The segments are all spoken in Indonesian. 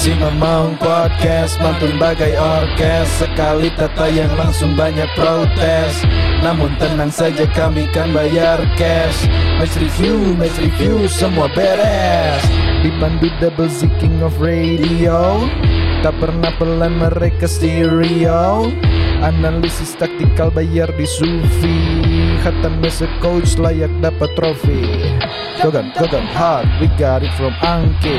Si Mamang Podcast mantun bagai orkes. Sekali tata yang langsung banyak protes. Namun tenang saja kami kan bayar cash. Match review, match review semua beres. Dipandu double Z king of radio. Tak pernah pelan mereka stereo. Analisis taktikal bayar di Sufi Hatam as a coach layak dapat trofi. Gogan, Gogan hard, we got it from Angke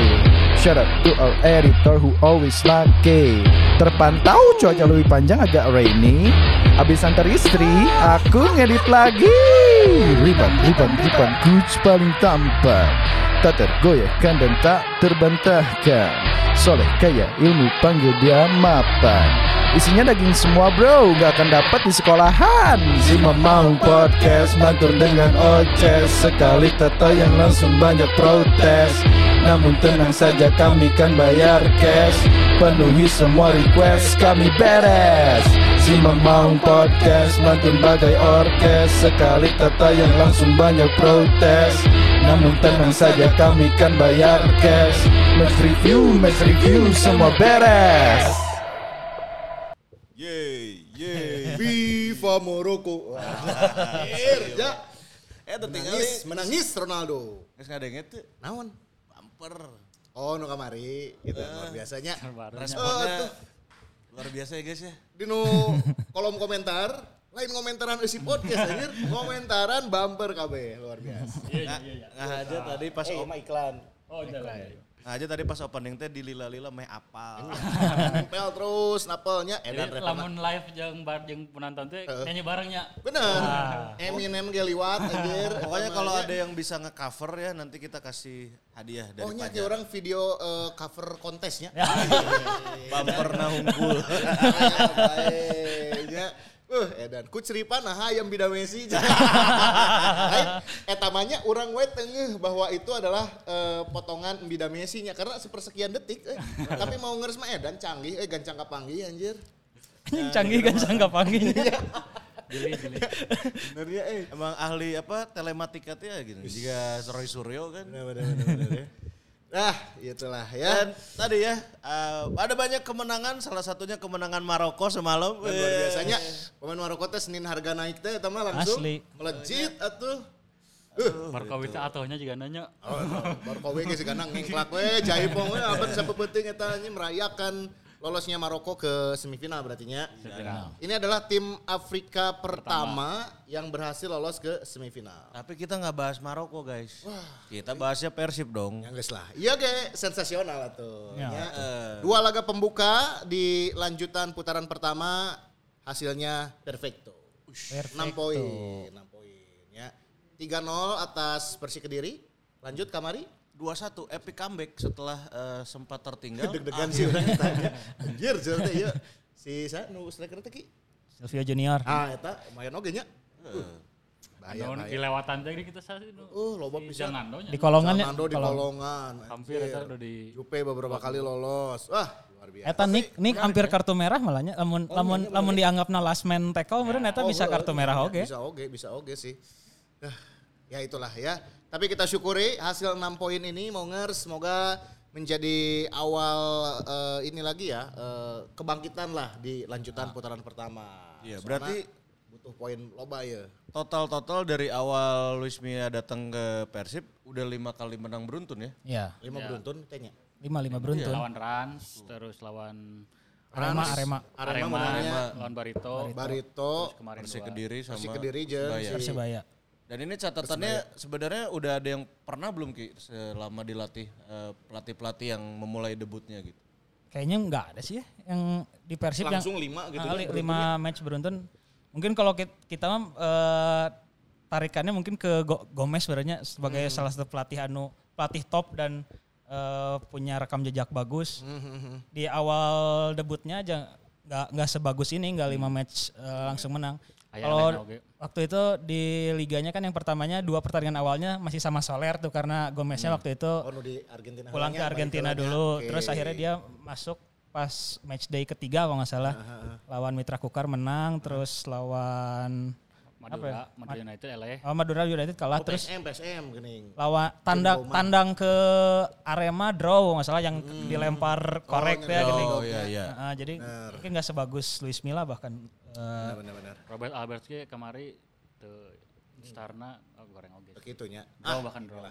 Shout out to our editor who always lucky Terpantau cuaca lebih panjang agak rainy. Abis antar istri, aku ngedit lagi. Riban, riban, riban, coach paling tampan Tak tergoyahkan dan tak terbantahkan Soleh kaya ilmu panggil dia mapan. Isinya daging semua bro, gak akan dapat di sekolahan. Si Mamang Podcast mantur dengan oces. Sekali tata yang langsung banyak protes. Namun tenang saja kami kan bayar cash. Penuhi semua request kami beres. Si Mamang Podcast mantun bagai orkes. Sekali tata yang langsung banyak protes namun tenang saja kami kan bayar cash Match review, match review semua beres Yeay, yeay. Viva Morocco. Ya. Eh tertinggal Menangis, nih. menangis Ronaldo. Geus ngadenge teh. Naon? Bumper. Oh, nu kamari gitu luar biasanya. Responnya luar biasa ya guys ya. Di nu kolom komentar lain komentaran isi podcast anjir, komentaran bumper KB luar biasa. Nggak nggak aja tadi pas Eh, op- mah iklan. Oh, jalan. nggak aja tadi pas opening teh dilila-lila meh apal. Nempel terus napelnya edan Jadi lamun live jeung bar jeung penonton teh nyanyi barengnya. Bener. Eminem ge liwat anjir. Pokoknya kalau ada yang bisa nge-cover ya nanti kita kasih hadiah dari Oh nya pajak. kayak orang video eh, cover kontesnya. Bumper na unggul. Uh, edan. Ku ceripan nah hayam bida Messi. Lain, etamanya orang we tengeh bahwa itu adalah eh, potongan bida Messi nya karena sepersekian detik. Eh. Tapi mau ngeres mah edan canggih, eh gancang kapanggih anjir. Anjing canggih kan sangka panggilnya. Jeli jeli. Bener ya eh. Emang ahli apa telematika teh ya gitu. Jika Roy Suryo kan. Ah, itulah ya. Dan tadi ya eh, ada banyak kemenangan salah satunya kemenangan Maroko semalam. Dan luar biasanya pemain Maroko teh Senin harga naik teh eta mah langsung Asli. melejit atuh. Markowi teh atohnya juga nanya. Oh, Maroko we geus kana ngengklak we jaipong we apa sapeuting eta nya merayakan lolosnya Maroko ke semifinal berarti nya. Ini adalah tim Afrika pertama, yang berhasil lolos ke semifinal. Tapi kita nggak bahas Maroko guys. Kita bahasnya Persib dong. Yang geus lah. Iya ge sensasional atuh. Ya. nya. Dua laga pembuka di lanjutan putaran pertama hasilnya perfecto. 6 poin, 6 poin ya. 3-0 atas Persi Kediri. Lanjut Kamari. 2-1 epic comeback setelah eh, sempat tertinggal. Deg-degan sih orang tanya. Anjir, teh ieu. Si sa nu striker teh ki. Silvio Junior. Ah eta lumayan oge nya. Uh, Bahaya, Naon bahaya. dilewatan teh kita sa Uh, loba pisan. Jangan donya. Di kolongannya. Fernando di kolongan. Hampir eta udah di Jupe beberapa kali lolos. Wah, luar biasa. Eta Nick Nick hampir kartu merah malahnya lamun lamun lamun dianggapna last man tackle meureun eta Oh, bisa bener. kartu merah oge. Bisa oge, bisa oge sih. Nah, ya itulah ya. Tapi kita syukuri hasil 6 poin ini Mongers semoga menjadi awal eh, ini lagi ya eh, kebangkitan lah di lanjutan putaran pertama. Iya, berarti- butuh poin loba ya. Total-total dari awal Luis Mia datang ke Persib udah lima kali menang beruntun ya. Iya, Lima beruntun tanya. 5 5 beruntun. lawan Rans, terus lawan Arema Arema Arema Arema, menangnya lawan Barito, Barito, kemarin Persik dua. Kediri sama Persi Kediri jeung Persebaya. si- Persebaya. Dan ini catatannya sebenarnya udah ada yang pernah belum Ki selama dilatih eh, pelatih-pelatih yang memulai debutnya gitu. Kayaknya enggak ada sih ya yang di Persib yang langsung lima gitu. Ah, kan, beruntun. lima match beruntun. Mungkin kalau kita, kita mah eh, tarikannya mungkin ke Go- Gomez sebenarnya sebagai Hmm. salah satu pelatih anu pelatih top dan eh, punya rekam jejak bagus. Hmm, Di awal debutnya aja nggak nggak sebagus ini nggak lima match eh, langsung menang. Kalau waktu itu di liganya kan yang pertamanya dua pertandingan awalnya masih sama Soler tuh karena Gomeznya waktu itu Oh, nu di Argentina. pulang ke Argentina dulu. heulanya. Terus akhirnya dia masuk pas match day ketiga kalau nggak salah lawan Mitra Kukar menang. Terus lawan Madura, Madura United LA. Oh, Madura United kalah Oh, terus PSM, PSM gening. lawan tandang tandang ke Arema draw nggak salah yang dilempar korek ya gini. Oh iya iya. Nah, jadi mungkin nggak sebagus Luis Milla bahkan eh, Benar-benar. Robert Albert ge kemari teu starna oh, goreng oge. Begitunya. Draw bahkan draw.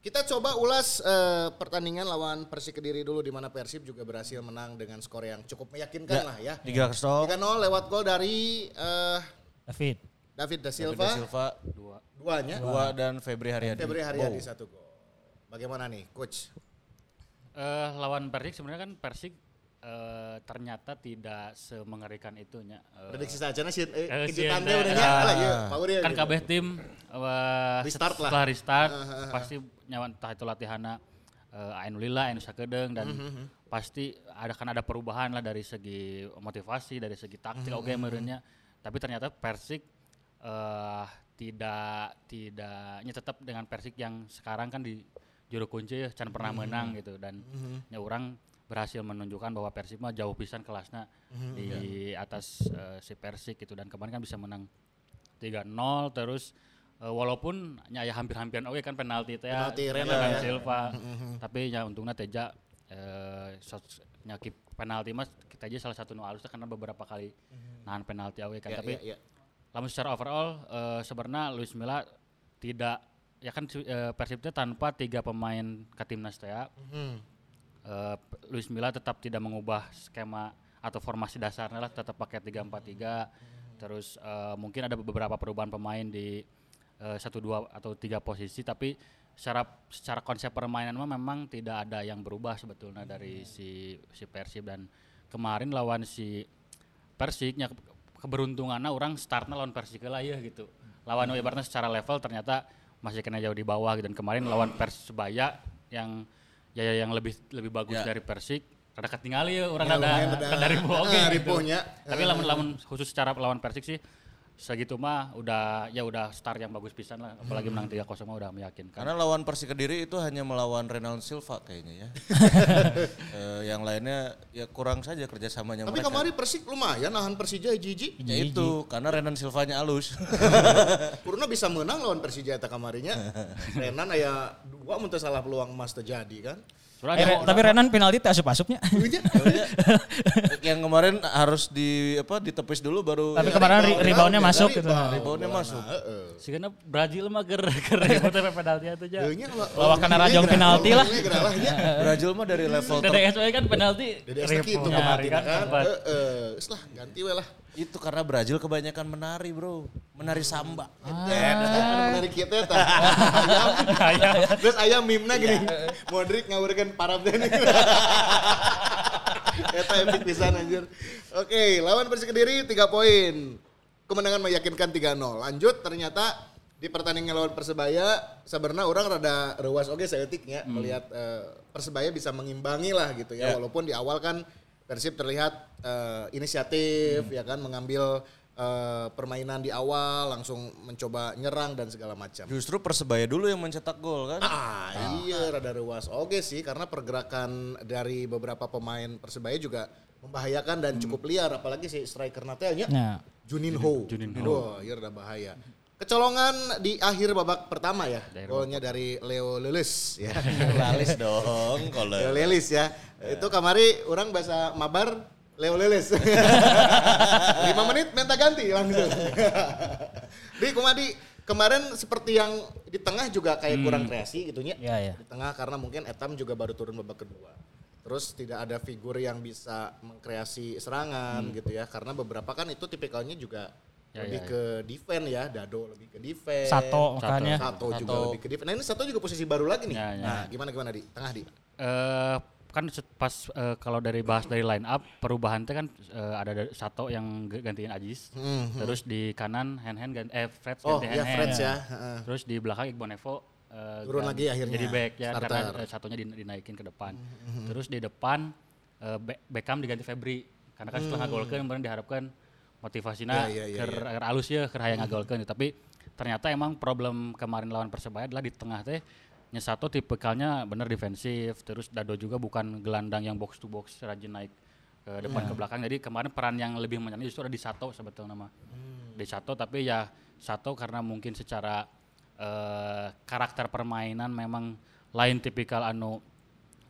Kita coba ulas eh, pertandingan lawan Persik Kediri dulu di mana Persib juga berhasil menang dengan skor yang cukup meyakinkan lah ya. Tiga kesel. 3-0 lewat gol dari eh, David. David da David Silva, Da Silva Dua. duanya. dua dan Febri Haryadi. Febri Haryadi satu gol. Bagaimana nih, coach? Eh lawan Persik sebenarnya kan Persik eh, ternyata tidak semengerikan itunya. Eh, Prediksi saja sih eh, Eh, kejutan sieun teh teh. udah nya Ah. lah ya. Kan gitu. kabeh tim eh, Restart lah. setelah restart pasti nyawan entah itu latihanna uh, anu lila anu sakedeung dan Mhm, pasti ada kan ada perubahan lah dari segi motivasi dari segi taktik oke meureunnya tapi ternyata Persik eh tidak tidak nya tetap dengan Persik yang sekarang kan di juru kunci ya, can pernah menang gitu. Dan ya orang berhasil menunjukkan bahwa Persib mah jauh pisan kelasnya di atas eh, si Persik gitu. Dan kemarin kan bisa menang 3-0 terus eh, walaupun nya ya hampir-hampiran oke kan penalti teh ya, Penalti nya Renal Dan ya. Silva tapi ya untungnya Teja eh nyakip penalti mas kita aja salah satu nu alus karena beberapa kali nahan penalti oke kan. Ya, tapi ya, ya. Lamun secara overall eh, sebenarnya Luis Milla tidak ya kan eh, Persib teh tanpa tiga pemain ke timnas ya. Eh, Luis Milla tetap tidak mengubah skema atau formasi dasarnya lah tetap pakai 3-4-3 terus eh, mungkin ada beberapa perubahan pemain di satu dua atau tiga posisi tapi secara secara konsep permainan mah memang tidak ada yang berubah sebetulnya dari si si Persib. Dan kemarin lawan si Persiknya keberuntungannya orang startnya lawan Persik lah ya gitu. Lawan ibaratnya secara level ternyata masih kena jauh di bawah gitu. dan kemarin lawan Persebaya yang ya ya yang lebih lebih bagus Ya. dari Persik rada ketinggalan ya orang Ya, ada ada- ada oke Ah, gitu. Tapi lamun lamun khusus secara lawan Persik sih segitu mah udah ya udah start yang bagus pisan lah apalagi menang 3-0 mah udah meyakinkan. Karena lawan Persik Kediri itu hanya melawan Renal Silva kayaknya ya. Eh, yang lainnya ya kurang saja kerjasamanya Tapi mereka. kemarin Persik lumayan nahan Persija hiji-hiji. Ya itu karena Renan Silvanya alus. Kuruna bisa menang lawan Persija eta kamarinya. Renan aya dua mun teu salah peluang emas terjadi kan. Eh, Re- tapi Renan penalti teh asup-asupnya. Iya. yang kemarin harus di apa ditepis dulu baru Tapi ya, kemarin ri- Rebound, reboundnya kan? masuk Rebound. gitu. reboundnya masuk. Heeh. sih karena Brazil mah ger ger penalti itu aja. Deunya la- Lawakan lawan Rajong penalti lah. Nya. Brazil mah dari level ter- DDS we kan penalti. Asa ribut. kitu Nyari kemarin kan. sempat. Heeh. Ganti we lah. Itu karena Brazil kebanyakan menari bro, menari samba. Anu menarik kieu teh tah. Ayam. Terus ayam mimna gini. Modric ngawurkeun parab teh. Eta epic pisan anjir. Oke, lawan Persik Kediri 3 poin. Kemenangan meyakinkan 3-0. Lanjut ternyata di pertandingan lawan Persebaya sebenarnya orang rada rewas oke seetiknya melihat eh, Persebaya bisa mengimbangi lah gitu ya Ya. walaupun di awal kan Persib terlihat eh, inisiatif ya kan mengambil eh, permainan di awal langsung mencoba nyerang dan segala macam. Justru Persebaya dulu yang mencetak gol kan. Ah, iya rada rewas. Oke sih karena pergerakan dari beberapa pemain Persebaya juga membahayakan dan cukup liar apalagi si striker Natanya Nah, Juninho. Juninho. Wah, iya rada bahaya. Kecolongan di akhir babak pertama ya. Golnya dari Leo Lelis ya. Lalis dong kalau. Leo Lelis ya. Itu kamari orang bahasa mabar Leo Lelis. 5 menit minta ganti langsung. di Kumadi kemarin seperti yang di tengah juga kayak kurang kreasi gitu ya ya. Di tengah karena mungkin Etam juga baru turun babak kedua. Terus tidak ada figur yang bisa mengkreasi serangan gitu ya. Karena beberapa kan itu tipikalnya juga Ya, lebih ya, ke defense ya. Dado lebih ke defense. Sato makanya. Sato juga Sato. lebih ke defense. Nah ini Sato juga posisi baru lagi nih. Ya, ya. Nah gimana gimana di tengah di. eh kan pas eh, kalau dari bahas dari line up perubahan itu kan eh, ada Sato yang gantiin Ajis terus di kanan hand hand ganti eh Fred Hmm, Oh ganti ya hand Freds ya. Heeh. terus di belakang Iqbal Nevo eh, Turun lagi akhirnya, jadi back ya starter. karena eh, satunya din- dinaikin ke depan terus di depan eh, Be- Beckham diganti Febri karena kan setelah ngagolkeun kemarin diharapkan motivasinya Ya, ya, ya, ker, ker alus ya ker hayang ngagolkeun. Tapi ternyata emang problem kemarin lawan Persebaya adalah di tengah teh nya satu tipikalnya bener defensif terus Dado juga bukan gelandang yang box to box rajin naik ke depan ke belakang. Jadi kemarin peran yang lebih menyenangkan justru ada di Sato sebetulnya mah di Sato tapi ya satu karena mungkin secara eh, karakter permainan memang lain tipikal anu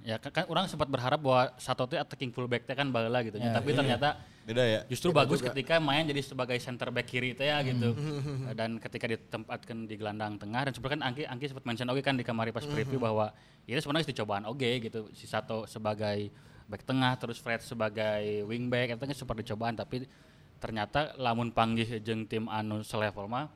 ya kan, kan orang sempat berharap bahwa satu itu attacking fullback teh kan baheula gitu. Nya. tapi ternyata Beda ya. justru bagus ketika main jadi sebagai center back kiri teh ya gitu. Dan ketika ditempatkan di gelandang tengah dan sebenarnya kan Angki Angki sempat mention oke kan di kamari pas preview bahwa ini sebenarnya itu cobaan oke gitu. Si Sato sebagai back tengah terus Fred sebagai wingback itu kan sempat dicobaan. Tapi ternyata lamun panggih jeung tim anu selevel mah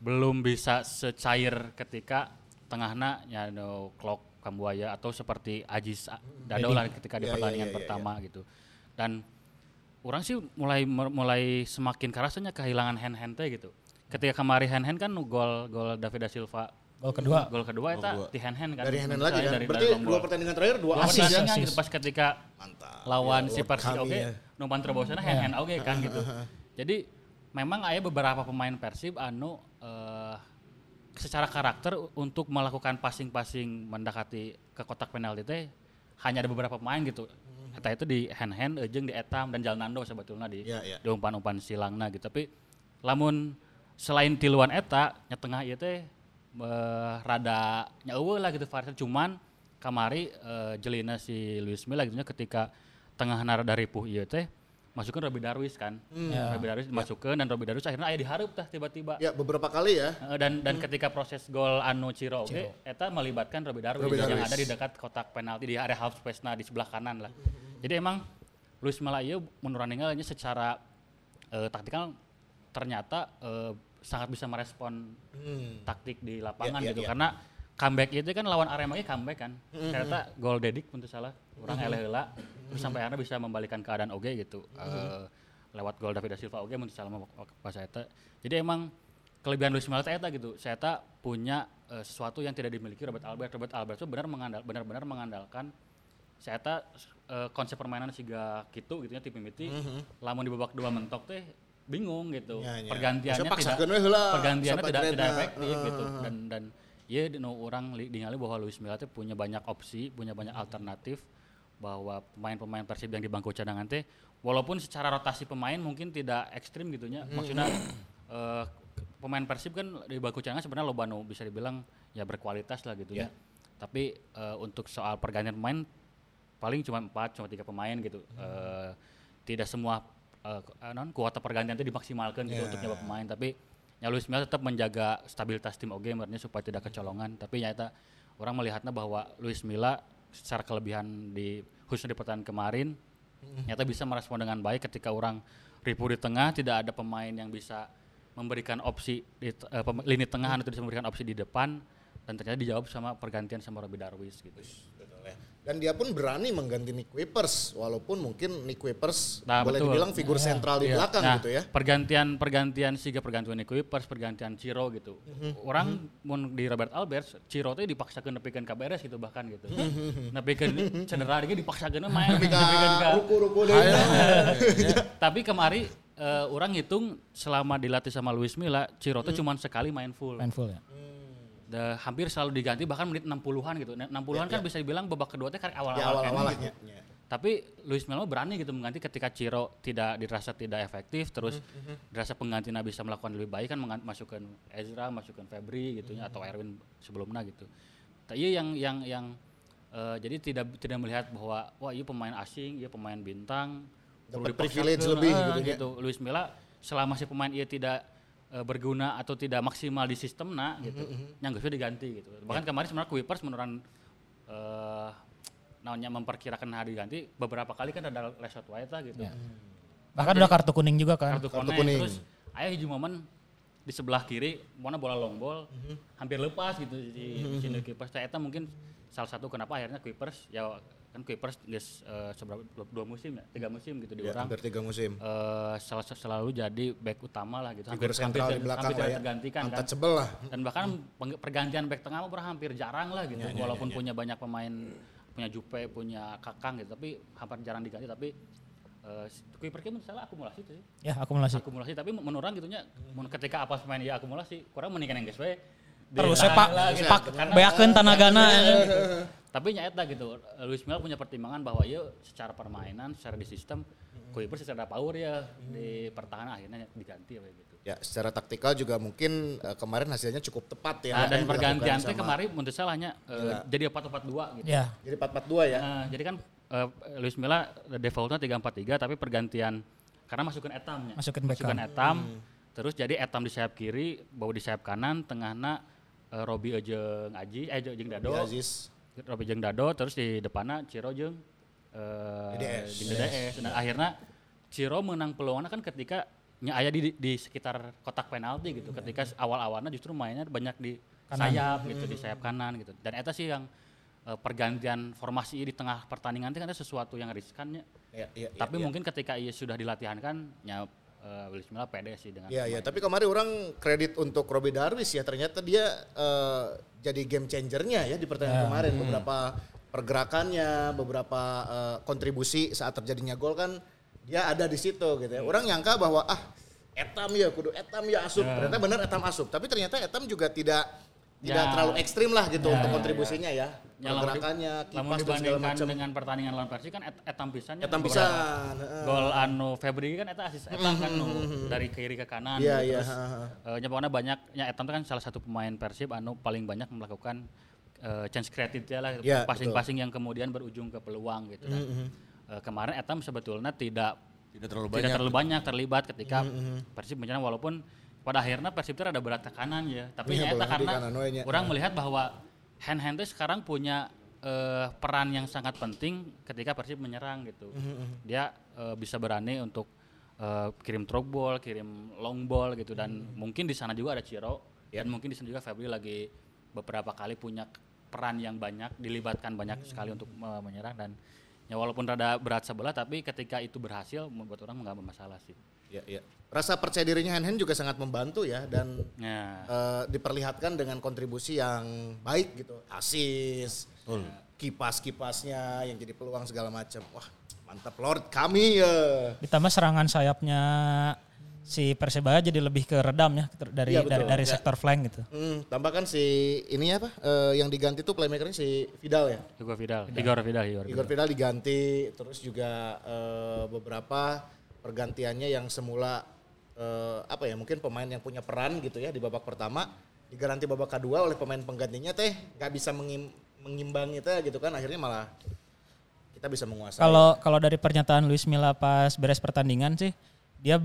belum bisa secair ketika tengahna ya no Klok Kambuaya atau seperti Ajis Dado lah ketika di Ya, ya, pertandingan ya, ya, pertama gitu. Dan orang sih mulai mulai semakin kerasanya kehilangan hand hand teh gitu. Ketika kemari hand hand kan nu gol gol David da Silva Gol kedua. gol kedua itu di hand hand kan. Dari hand Menurut lagi kan. dari- Berarti dari dua pertandingan terakhir dua asis ya. asis. gitu, pas ketika Mantap. lawan Ya, si Persi oke ya. numpan terobosannya hand hand oke kan gitu. Jadi memang ada beberapa pemain Persib anu eh, secara karakter untuk melakukan passing-passing mendekati ke kotak penalti teh hanya ada beberapa pemain gitu. Eta itu di hand hand jeung di Etam dan Jalnando sebetulnya di Ya, ya. di umpan-umpan silangna gitu. Tapi lamun selain tiluan eta nya tengah ieu teh eh, rada nya eueuh lah gitu variasi cuman kamari eh, jelina si Luis Milla gitu ketika tengah nara dari puh ieu teh masukkan Robi Darwis kan. Robi Darwis dimasukkan dan Robi Darwis akhirnya aya dihareup tah tiba-tiba. Ya beberapa kali ya. Eh, dan dan ketika proses gol anu Ciro oge eta melibatkan Robi Darwis Robi yang Darwis. ada di dekat kotak penalti di area half space nah di sebelah kanan lah. Jadi emang Luis ieu menurut ningalnya secara eh, taktikal ternyata eh, sangat bisa merespon taktik di lapangan Ya, ya, gitu ya. karena comeback itu kan lawan Arema ge comeback kan. Ternyata gol Dedik untuk salah orang eleh heula terus sampai akhirnya bisa membalikan keadaan oge gitu. Eh, lewat gol David da Silva oge mun salah pas eta. Jadi emang kelebihan Luis Milla eta gitu. Saya tak punya eh, sesuatu yang tidak dimiliki Robert Albert. Robert Albert itu benar mengandal benar-benar mengandalkan saya tak eh, konsep permainan siga gitu gitu ya tim mimiti lamun di babak dua mentok teh bingung gitu. Ya, ya. Pergantiannya tidak pergantiannya tidak tidak efektif gitu dan dan ya no orang li- ningali bahwa Luis Milla teh punya banyak opsi, punya banyak alternatif bahwa pemain-pemain Persib yang di bangku cadangan teh walaupun secara rotasi pemain mungkin tidak ekstrim gitunya. Maksudnya eh, pemain Persib kan di bangku cadangan sebenarnya loba nu bisa dibilang ya berkualitas lah gitu ya. Tapi eh, untuk soal pergantian pemain paling cuma empat, cuma tiga pemain gitu. Eh, tidak semua eh, non kuota pergantian itu dimaksimalkan gitu untuk nyoba pemain. Tapi ya Luis Milla tetap menjaga stabilitas tim OG maksudnya supaya tidak kecolongan. Tapi nyata orang melihatnya bahwa Luis Milla secara kelebihan di khususnya di pertandingan kemarin nyata bisa merespon dengan baik ketika orang ribu di tengah tidak ada pemain yang bisa memberikan opsi di pem- lini tengah atau bisa memberikan opsi di depan dan ternyata dijawab sama pergantian sama Robbie Darwis gitu. Dan dia pun berani mengganti Nick Kuipers walaupun mungkin Nick Kuipers Nah, boleh betul. dibilang figur sentral di Iya. belakang Nah, gitu ya. Pergantian pergantian siga pergantian Nico Kuipers, pergantian Ciro gitu. Mhm. Orang mun di Robert Albert, Ciro teh dipaksakeun nepikeun ka beres gitu bahkan gitu. Mhm. nepikeun cedera ge dipaksakeun main nepikeun ka ruku-ruku deh. Tapi kemari eh, orang hitung selama dilatih sama Luis Milla, Ciro Mhm. teh cuma sekali main full. Main full ya. Da- hampir selalu diganti bahkan menit 60-an gitu. Nah, 60-an kan bisa dibilang babak kedua teh kan Ya awal-awal kan awal-awal gitu. ya. Ya. Tapi Luis Milla berani gitu mengganti ketika Ciro tidak dirasa tidak efektif terus dirasa penggantinya bisa melakukan lebih baik kan masukkan Ezra, masukkan Febri gitu ya atau Erwin sebelumnya gitu. Tapi iya yang yang yang eh, jadi tidak tidak melihat bahwa wah iya pemain asing, iya pemain bintang Dapat privilege lebih eh, gitu ya. gitu. Luis Milla selama si pemain ia tidak eh, berguna atau tidak maksimal di sistemnya gitu, yang geus we diganti gitu. Bahkan kemarin sebenarnya Kuipers menurut eh namanya memperkirakan hari ganti beberapa kali kan ada lesot wae tah gitu. Bahkan udah kartu kuning juga kan. Kartu, Kartu kuning. kuning. Terus aya hiji momen di sebelah kiri mana bola long ball hampir lepas gitu Nick Kuipers. Tah eta mungkin salah satu kenapa akhirnya Kuipers ya kan Kuipers geus eh, seberapa dua, dua musim ya, tiga musim gitu di Ya, orang. hampir tiga musim. eh sel- selalu jadi back utama lah gitu. Figur sentral di belakang hampir lah ya. tergantikan kan. Lah. Dan bahkan peng- pergantian back tengah mah hampir jarang lah gitu. Walaupun punya banyak pemain, punya Jupe, punya Kakang gitu, tapi hampir jarang diganti. Tapi uh, Kuiper kan salah akumulasi itu sih. Ya akumulasi. Akumulasi tapi menurut orang gitunya mun ketika apa pemain ya akumulasi, kurang mendingan yang we. Terus sepak lah gitu. pak Karena- beakeun tanagana. tapi nyaeta gitu Luis Milla punya pertimbangan bahwa ya secara permainan secara di sistem Kuiper secara power ya di pertahanan akhirnya diganti ya gitu Ya, secara taktikal juga mungkin eh, kemarin hasilnya cukup tepat ya. Nah, dan pergantian teh sama- kemarin menurut saya hanya eh, jadi 4-4-2 gitu. Ya. Jadi 4-4-2 ya. Nah, jadi kan uh, Luis Milla defaultnya 3-4-3 tapi pergantian karena masukin etamnya. Masukin. Masukin etam. Terus jadi etam di sayap kiri, bawa di sayap kanan, tengahna uh, Robi jeung Aji, eh jeung Dado. Ya, Aziz. Robi jeung Dado, terus di depannya Ciro jeung uh, DDS. jeung DDS. Nah, akhirnya Ciro menang peluangnya kan ketika nya aya di, di sekitar kotak penalti gitu. Ketika awal-awalnya justru mainnya banyak di sayap gitu, di sayap kanan gitu. Dan eta sih yang eh, pergantian formasi di tengah pertandingan itu kan ada sesuatu yang riskannya. Ya, ya, ya, Tapi ya. mungkin ketika ia sudah dilatihankan, ya uh, Willis Milla pede sih dengan Iya, iya. Tapi kemarin orang kredit untuk Robbie Darwis ya. Ternyata dia eh, jadi game changernya ya di pertandingan kemarin. Beberapa pergerakannya, beberapa eh, kontribusi saat terjadinya gol kan dia ada di situ gitu ya. Orang nyangka bahwa ah Etam ya kudu Etam ya asup. Ternyata benar Etam asup. Tapi ternyata Etam juga tidak tidak Ya. terlalu ekstrim lah gitu Ya, untuk ya, kontribusinya ya. Ya, Pergerakannya, lamun kipas dan segala dibandingkan macam. dengan pertandingan lawan Persib kan et- etam pisannya. Etam pisan. Gol anu Febri kan eta asis etam kan nu dari kiri ke kanan. Iya, gitu. iya, Terus eh, pokoknya banyak ya etam itu kan salah satu pemain Persib anu paling banyak melakukan eh, chance creative ya lah Iya, passing-passing yang kemudian berujung ke peluang gitu kan. Eh, kemarin etam sebetulnya tidak Tidak terlalu tidak banyak. terlalu banyak terlibat ketika Persib menyerang walaupun pada akhirnya Persib itu ada berat tekanan ya. Tapi Iya, nyata karena kanan orang melihat bahwa hand hand itu sekarang punya eh, peran yang sangat penting ketika Persib menyerang gitu. Dia eh, bisa berani untuk eh, kirim through ball kirim long ball gitu. Dan mungkin di sana juga ada Ciro dan mungkin di sana juga Febri lagi beberapa kali punya peran yang banyak dilibatkan banyak sekali untuk eh, menyerang. Dan ya walaupun rada berat sebelah tapi ketika itu berhasil membuat orang nggak bermasalah sih Ya, ya. Rasa percaya dirinya Hen Hen juga sangat membantu ya dan ya eh, diperlihatkan dengan kontribusi yang baik gitu. Asis, kipas-kipasnya yang jadi peluang segala macam. Wah, mantap Lord kami ya. Ditambah serangan sayapnya si Persebaya jadi lebih ke redam ya dari betul. dari dari Ya. sektor flank gitu. Hmm, tambahkan si ini apa? eh, yang diganti tuh playmakernya si Vidal ya. Igor Vidal, Igor Vidal, Igor Igor Vidal. Vidal diganti, terus juga eh, beberapa pergantiannya yang semula eh, apa ya mungkin pemain yang punya peran gitu ya di babak pertama diganti babak kedua oleh pemain penggantinya teh nggak bisa mengim, mengimbangi teh gitu kan akhirnya malah kita bisa menguasai. Kalau kalau dari pernyataan Luis Milla pas beres pertandingan sih dia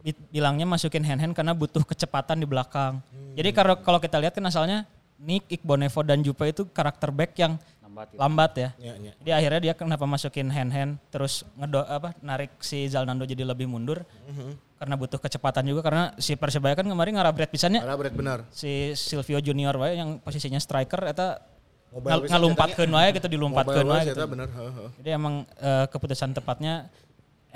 bi- bilangnya masukin hand hand karena butuh kecepatan di belakang. Jadi kalau kalau kita lihat kan asalnya Nick, Igbonevo dan Jupe itu karakter back yang Lambat gitu. lambat ya. Ya, ya. Jadi akhirnya dia kenapa masukin hand hand terus ngedo apa narik si Zalnando jadi lebih mundur karena butuh kecepatan juga karena si Persebaya kan kemarin ngarabret pisannya berat benar. si Silvio Junior wae yang posisinya striker eta ngal- ngalumpatkeun wae gitu dilumpatkeun wae Mobile gitu. bener. heeh. Jadi emang eh, keputusan tepatnya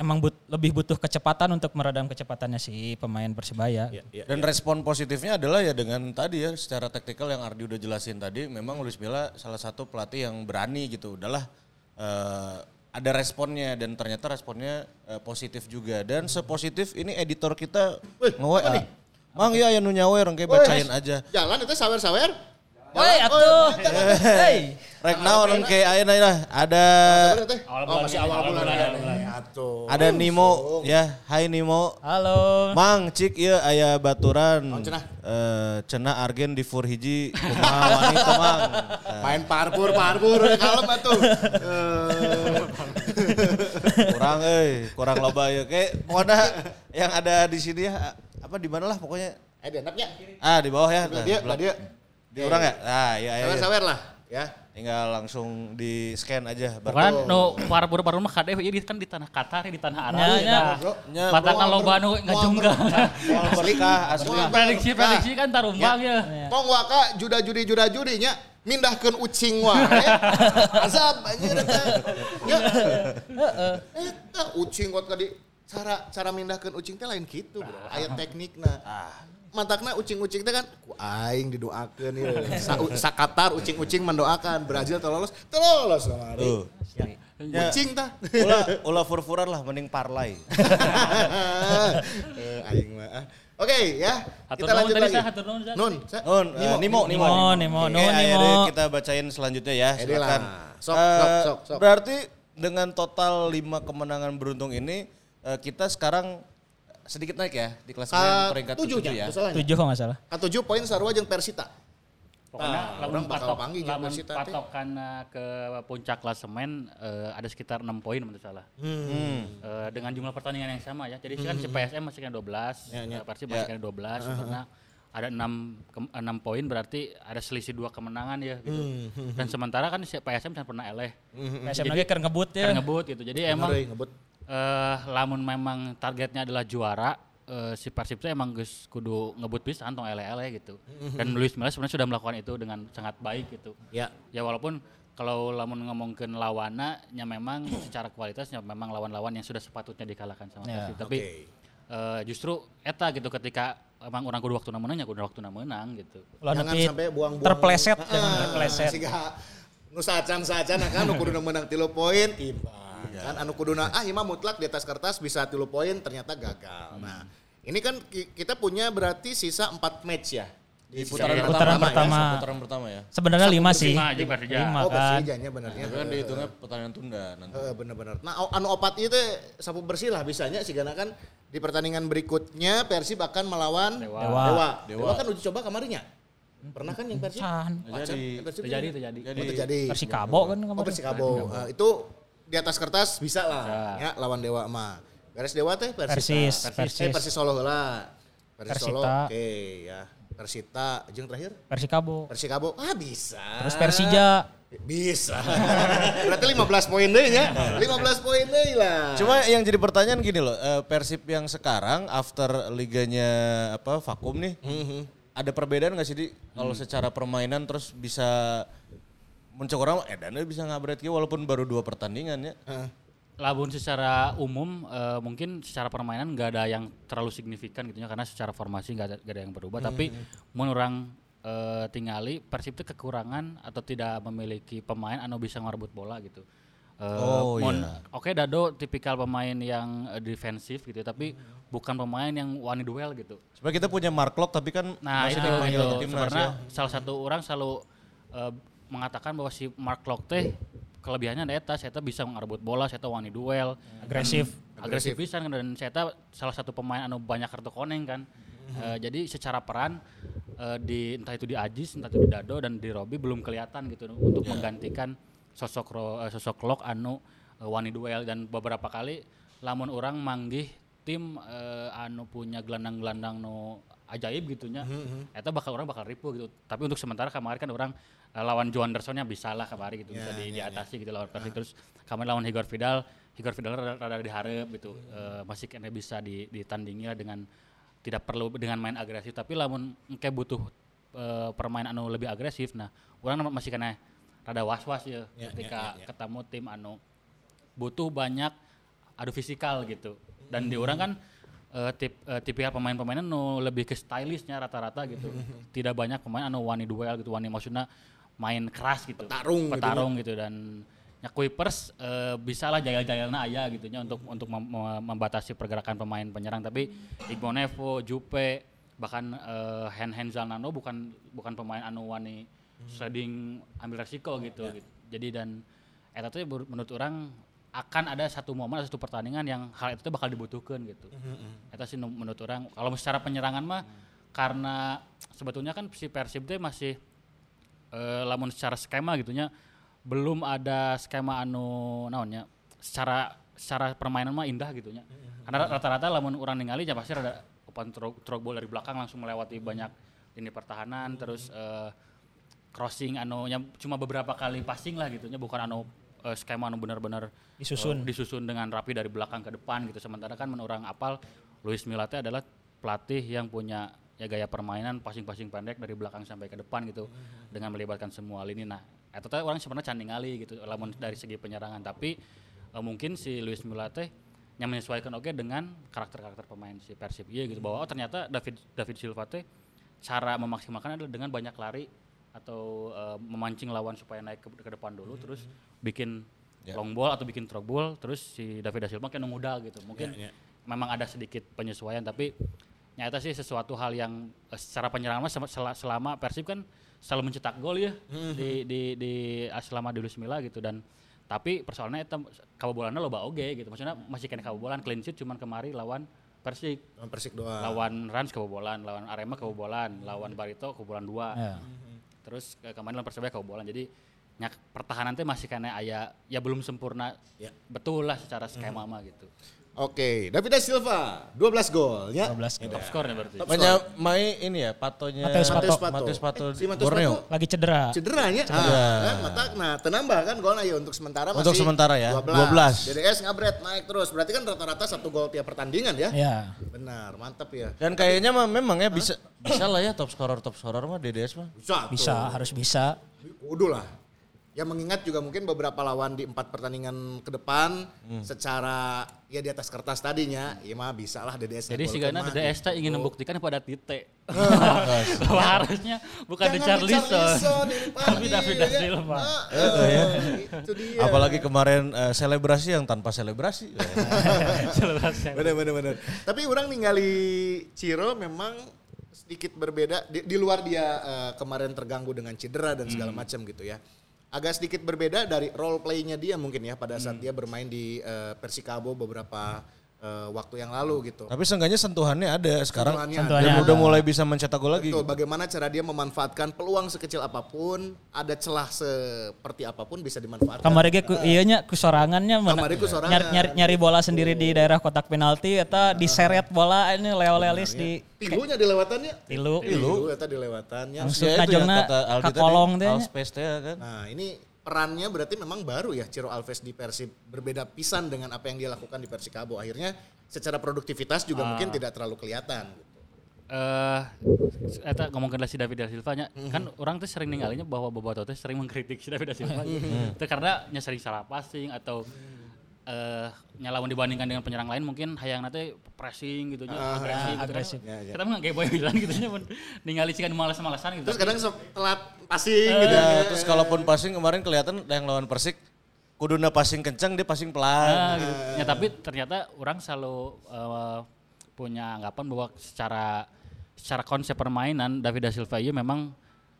emang but- lebih butuh kecepatan untuk meredam kecepatannya si pemain Persebaya. Ya, ya. Dan respon positifnya adalah ya dengan tadi ya secara taktikal yang Ardi udah jelasin tadi memang Luis Milla salah satu pelatih yang berani gitu. Udahlah eh, ada responnya dan ternyata responnya eh, positif juga dan sepositif ini editor kita nge-WA. Mang ya yang nu nyawer kayak bacain aja. Jalan itu sawer-sawer. Woi atuh. Hei. Rek naon kayak ayeuna lah ada Oh, masih awal bulan ya. bulan. Atuh. ada Nimo ya. Hai Nimo. Halo. Mang cik ya aya baturan. Oh, cenah. Eh, cenah argen di fur hiji kumaha wanita mang. Eh, Main parpur, parpur, kalem atuh. Eh, kurang euy, kurang loba ya. Kayak pokoknya yang ada di sini ya apa di mana lah pokoknya. Eh, dia enaknya. Ah, di bawah ya. Nah, dia, dia. Di orang ya? Nah, iya iya. iya. Sawer-sawer lah, ya. Tinggal langsung di scan aja. Pokoknya no parpur parpur mah kadeh ieu kan di tanah Qatar di tanah Arab. Nya, ya. nya. Nya, Patahna loba nu ngajungga. Soal berkah asli. Prediksi prediksi kan tarumbang ya. Tong waka juda judi juda judi nya mindahkeun ucing wae. Azab anjir eta. Ya. Eta ucing kot kadi cara cara mindahkeun ucing teh lain kitu, Bro. Aya teknikna. Mantakna ucing-ucing teh kan ku aing didoakeun ieu. Sa, sakatar ucing-ucing mendoakan Brazil teu lolos, teu lolos kamari. Tuh. Ya. Ucing tah. Ulah ulah fur-furan lah mending parlay. Eh, aing mah. ah. Oke ya, Hatur kita lanjut tadi, lagi. Sa, hatur nuhun, Sa. Nun, Sa. Nun, eh, Nimo, Nimo. Nimo, Nimo, Nun, akhirnya Nimo. kita bacain selanjutnya ya, silakan. lah. Sok, Eh, sok, sok, sok. Berarti dengan total 5 kemenangan beruntung ini, eh, kita sekarang sedikit naik ya di Ka klasemen peringkat tujuh ketujuh ya. ya. Tujuh kalau nggak salah. Ka tujuh poin sarua jeung Persita. Pokoknya Tah, lamun orang bakal patok, panggil lamun Persita teh. patokan eh, ke puncak klasemen eh, ada sekitar 6 poin menurut salah. Hmm. Eh, dengan jumlah pertandingan yang sama ya. Jadi kan si PSM masih kan 12, Ya, ya. Persib masih kan 12 karena ada 6 ke- 6 poin berarti ada selisih dua kemenangan ya gitu. Hmm, Dan sementara kan si PSM kan pernah eleh. PSM lagi kan ngebut ya. Kan ngebut gitu. Jadi emang Ngeri, ngebut. Eh lamun memang targetnya adalah juara eh, si Persib itu emang geus kudu ngebut pisan tong ele-ele gitu. Dan Luis Milla sebenarnya sudah melakukan itu dengan sangat baik gitu. Ya. Ya walaupun kalau lamun ngomongkeun lawana nya memang secara kualitasnya memang lawan-lawan yang sudah sepatutnya dikalahkan sama Ya, Persib. Tapi eh, justru eta gitu ketika emang orang kudu waktu menang ya kudu waktu menang gitu. Jangan nepi sampai buang-buang. terpleset, jangan terpleset. Siga nu sacan-sacan kan nu kuduna menang tilu poin imbang. Kan anu kuduna ah imah mutlak di atas kertas bisa tilu poin ternyata gagal. Nah, ini kan ki- kita punya berarti sisa 4 match ya. Di putaran Iya, pertama, putaran ya, pertama. putaran pertama ya. Sebenarnya lima sih. Lima aja Persija. Lima Oh, kan. Persijanya benernya. Tapi kan dihitungnya pertandingan tunda nanti. Heeh, bener-bener. Nah, anu opat itu sapu bersih lah bisanya sih karena kan di pertandingan berikutnya Persib akan melawan Dewa. Dewa. Dewa. Dewa. kan uji coba kemarinnya. Pernah kan yang Persib? Can. Persib Terjadi terjadi. Jadi Oh, terjadi. Persikabo kan Oh, kemarin. Persikabo. Eh, itu di atas kertas bisa lah ya lawan Dewa mah. Beres Dewa teh Persita. Persis, Eh, Persis. Persis Solo lah. Persis Solo. Persita. Oke ya. Persita jeung terakhir Persikabo. Persikabo. Ah bisa. Terus Persija. Bisa. Berarti 15 poin deh ya. 15 poin deh lah. Cuma yang jadi pertanyaan gini loh, eh, Persib yang sekarang after liganya apa vakum nih, ada perbedaan nggak sih di kalau secara permainan terus bisa muncul orang eh dan bisa ngabret gitu walaupun baru dua pertandingan ya. Labun secara umum eh, mungkin secara permainan nggak ada yang terlalu signifikan gitu ya karena secara formasi nggak ada, nggak ada yang berubah tapi mun orang eh, tingali Persib itu kekurangan atau tidak memiliki pemain anu bisa ngerebut bola gitu. Eh, Oh, iya. Oke Dado tipikal pemain yang eh, defensif gitu tapi bukan pemain yang wani duel gitu. Sebenarnya kita punya Mark Lock tapi kan Nah masih itu dipanggil gitu. ke timnas Sebenarnya ya. salah satu orang selalu eh, mengatakan bahwa si Mark Locke teh kelebihannya ada eta, saya bisa ngerebut bola, saya wani duel, Agresif. agresif pisan kan, dan saya salah satu pemain anu banyak kartu koneng kan. Eh, jadi secara peran eh, di entah itu di Ajis, entah itu di Dado dan di Robi belum kelihatan gitu untuk menggantikan sosok ro, eh, sosok Lok anu wani duel dan beberapa kali lamun orang manggih tim eh, anu punya gelandang-gelandang nu ajaib gitunya. Eta bakal orang bakal ripu gitu. Tapi untuk sementara kemarin kan orang eh, lawan Joan Andersonnya bisa lah kemarin gitu bisa di, diatasi gitu lawan Persik terus kemarin lawan Igor Vidal Igor Vidal rada, rada diharap gitu. Eh, masih kena bisa di, ditandingi lah dengan tidak perlu dengan main agresif. Tapi lamun kayak butuh eh, permainan anu lebih agresif nah orang masih kena rada was-was ya, ketika ketemu tim anu. Butuh banyak adu fisikal gitu. Dan di orang kan eh, tip eh, tipikal pemain-pemain anu lebih ke stylishnya rata-rata gitu. Tidak banyak pemain anu wani duel gitu wani maksudnya main keras gitu. Petarung gitu. Petarung gitu, dan ya Kuipers eh, bisa lah jayal-jayalna aya gitu nya untuk untuk mem- mem- membatasi pergerakan pemain penyerang. Tapi Igbo Nevo, Jupe bahkan eh, Hen Hen Zalnano bukan bukan pemain anu wani sliding ambil resiko gitu, gitu. jadi dan eta tuh ber- menurut orang akan ada satu momen atau satu pertandingan yang hal itu tuh bakal dibutuhkan gitu. Eta sih nu- menurut orang. Kalau secara penyerangan mah karena sebetulnya kan si Persib teh masih eh, lamun secara skema gitunya belum ada skema anu naonnya secara secara permainan mah indah gitunya. Karena rata-rata lamun orang ningali ya pasti ada open throw ball dari belakang langsung melewati banyak lini pertahanan terus eh, crossing anu cuma beberapa kali passing lah gitunya bukan anu eh, skema anu benar-benar Disusun. eh, disusun dengan rapi dari belakang ke depan gitu. Sementara kan menurut orang apal Luis Milate adalah pelatih yang punya ya gaya permainan passing-passing pendek dari belakang sampai ke depan gitu dengan melibatkan semua lini. Nah itu teh orang sebenarnya canding ngali gitu lamun dari segi penyerangan. Tapi eh, mungkin si Luis Milate yang menyesuaikan oke dengan karakter-karakter pemain si Persib. Iya gitu bahwa oh ternyata David David Silva teh cara memaksimalkan adalah dengan banyak lari atau eh, memancing lawan supaya naik ke, ke depan dulu terus bikin long ball atau bikin throw ball terus si David da Silva kan ngudal gitu. Mungkin memang ada sedikit penyesuaian tapi nyata sih sesuatu hal yang eh, secara penyerangan mah sel- sel- selama Persib kan selalu mencetak gol ya di di di ah, selama di Luis Milla gitu. Dan tapi persoalannya itu kabobolannya loba oge gitu. Maksudnya masih kena kabobolan clean sheet cuman kemari lawan Persik Lawan Persik doang. lawan Rans kebobolan, lawan Arema kebobolan, lawan Barito kebobolan dua. Ya. Terus ke kemarin lawan Persebaya kebobolan. Jadi nyak pertahanan teh masih kena aya ya belum sempurna. Ya. Betul lah secara skema mah gitu. Oke, David da Silva 12 gol ya. 12 Top skornya berarti. Banyak main ini ya patonya Mateus Pato. Mateus Pato. Mateus Pato Eh, si Mateus Borneo. Pato Lagi cedera. cederanya. Ah, kan mata nah tenambah kan gol ayo untuk sementara masih Untuk sementara ya, 12. DDS ngabret naik terus. Berarti kan rata-rata satu gol tiap pertandingan ya. Ya. Benar, mantap ya. Dan kayaknya mah memang ya bisa bisa lah ya top scorer top scorer mah DDS mah. Bisa. Bisa, harus bisa. Kudu lah. Ya mengingat juga mungkin beberapa lawan di empat pertandingan ke depan Hmm. secara ya di atas kertas tadinya, ya mah bisa lah DDS. Jadi si Gana DDS gitu. ingin membuktikan pada Tite. Bahwa harusnya bukan di Jangan Charlison, ini tapi David ya da kan? Silva. Ah, eh, Itu dia. Apalagi kemarin eh, selebrasi yang tanpa selebrasi. bener bener bener. Tapi orang ningali Ciro memang sedikit berbeda di, di luar dia eh, kemarin terganggu dengan cedera dan segala macam gitu ya. Agak sedikit berbeda dari role play-nya dia mungkin ya pada saat dia bermain di eh, Persikabo beberapa eh, waktu yang lalu gitu. Tapi seenggaknya sentuhannya ada sekarang. Sentuhannya Sentuhannya Dan ada. udah mulai bisa mencetak gol lagi. Betul, bagaimana cara dia memanfaatkan peluang sekecil apa pun, ada celah seperti apa pun bisa dimanfaatkan. Kemarin ge ku ieu nya ku sorangannya mana- Kamari ku sorangan. nyari, nyari, nyari bola sendiri di daerah kotak penalti eta diseret bola ini Leo Lelis di Tilunya dilewatannya. tilu. Tilu eta dilewatannya. Langsung Ya, itu yang kata Aldi tadi, kolong teh nya. Alspace teh kan. Nah ini perannya berarti memang baru ya Ciro Alves di Persib berbeda pisan dengan apa yang dia lakukan di Persikabo. Akhirnya secara produktivitas juga mungkin tidak terlalu kelihatan. eh eta ngomongkeun si David da Silva nya Mhm. kan orang tuh sering ninggalinya bahwa Boboto teh sering mengkritik si David da Silva Mhm. itu karena nya sering salah passing atau eh nyalawan dibandingkan dengan penyerang lain mungkin hayang nanti pressing gitu nya agresif gitu agresif. kan. kita mah kayak boy bilang gitu nya mun ningali sih kan malas-malasan gitu Terus kadang sok telat passing gitu. Ya, terus kalaupun passing kemarin kelihatan yang lawan Persik kuduna passing kencang dia passing pelan. Ah, gitu. Ya tapi ternyata orang selalu eh, punya anggapan bahwa secara secara konsep permainan David da Silva ini memang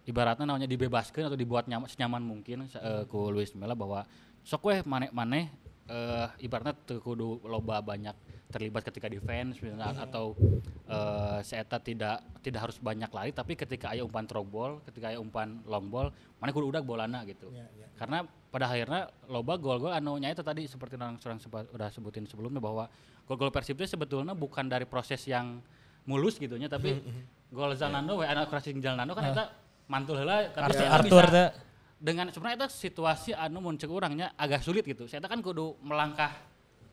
ibaratnya namanya dibebaskan atau dibuat nyaman, senyaman mungkin eh, ku Luis Milla bahwa sok weh maneh-maneh eh, ibaratnya kudu loba banyak terlibat ketika defense misalnya, atau eh seeta tidak tidak harus banyak lari tapi ketika aya umpan throw ball, ketika aya umpan long ball, mana kudu udah bolana gitu. Karena pada akhirnya loba gol-gol anu nya itu tadi seperti orang orang sempat udah sebutin sebelumnya bahwa gol-gol Persib itu sebetulnya bukan dari proses yang mulus gitu nya tapi gol Zalando we anak crossing Zalando kan eta mantul heula tapi Arthur- Arthur bisa. Dengan sebenarnya itu situasi anu mun ceuk urangnya agak sulit gitu. Saya kan kudu melangkah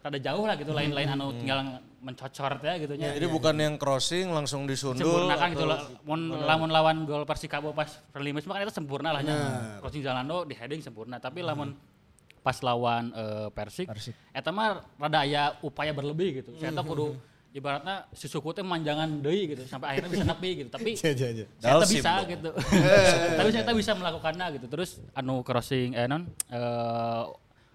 rada jauh lah gitu lain-lain anu tinggal mencocor teh gitu nya. Jadi bukan yang crossing langsung disundul. sempurna kan gitu lah. Mun lamun lawan gol Persikabo pas prelimis mah kan itu sempurna lah nya. Crossing Zalando di heading sempurna, tapi lamun pas lawan eh, Persik, Persik. eta mah rada aya upaya berlebih gitu. Saya kudu ibaratnya si suku teh manjangan deui gitu sampai akhirnya bisa nepi gitu. Tapi saya Dalsim bisa dong. gitu. Tapi saya bisa melakukannya gitu. Terus anu crossing eh non eh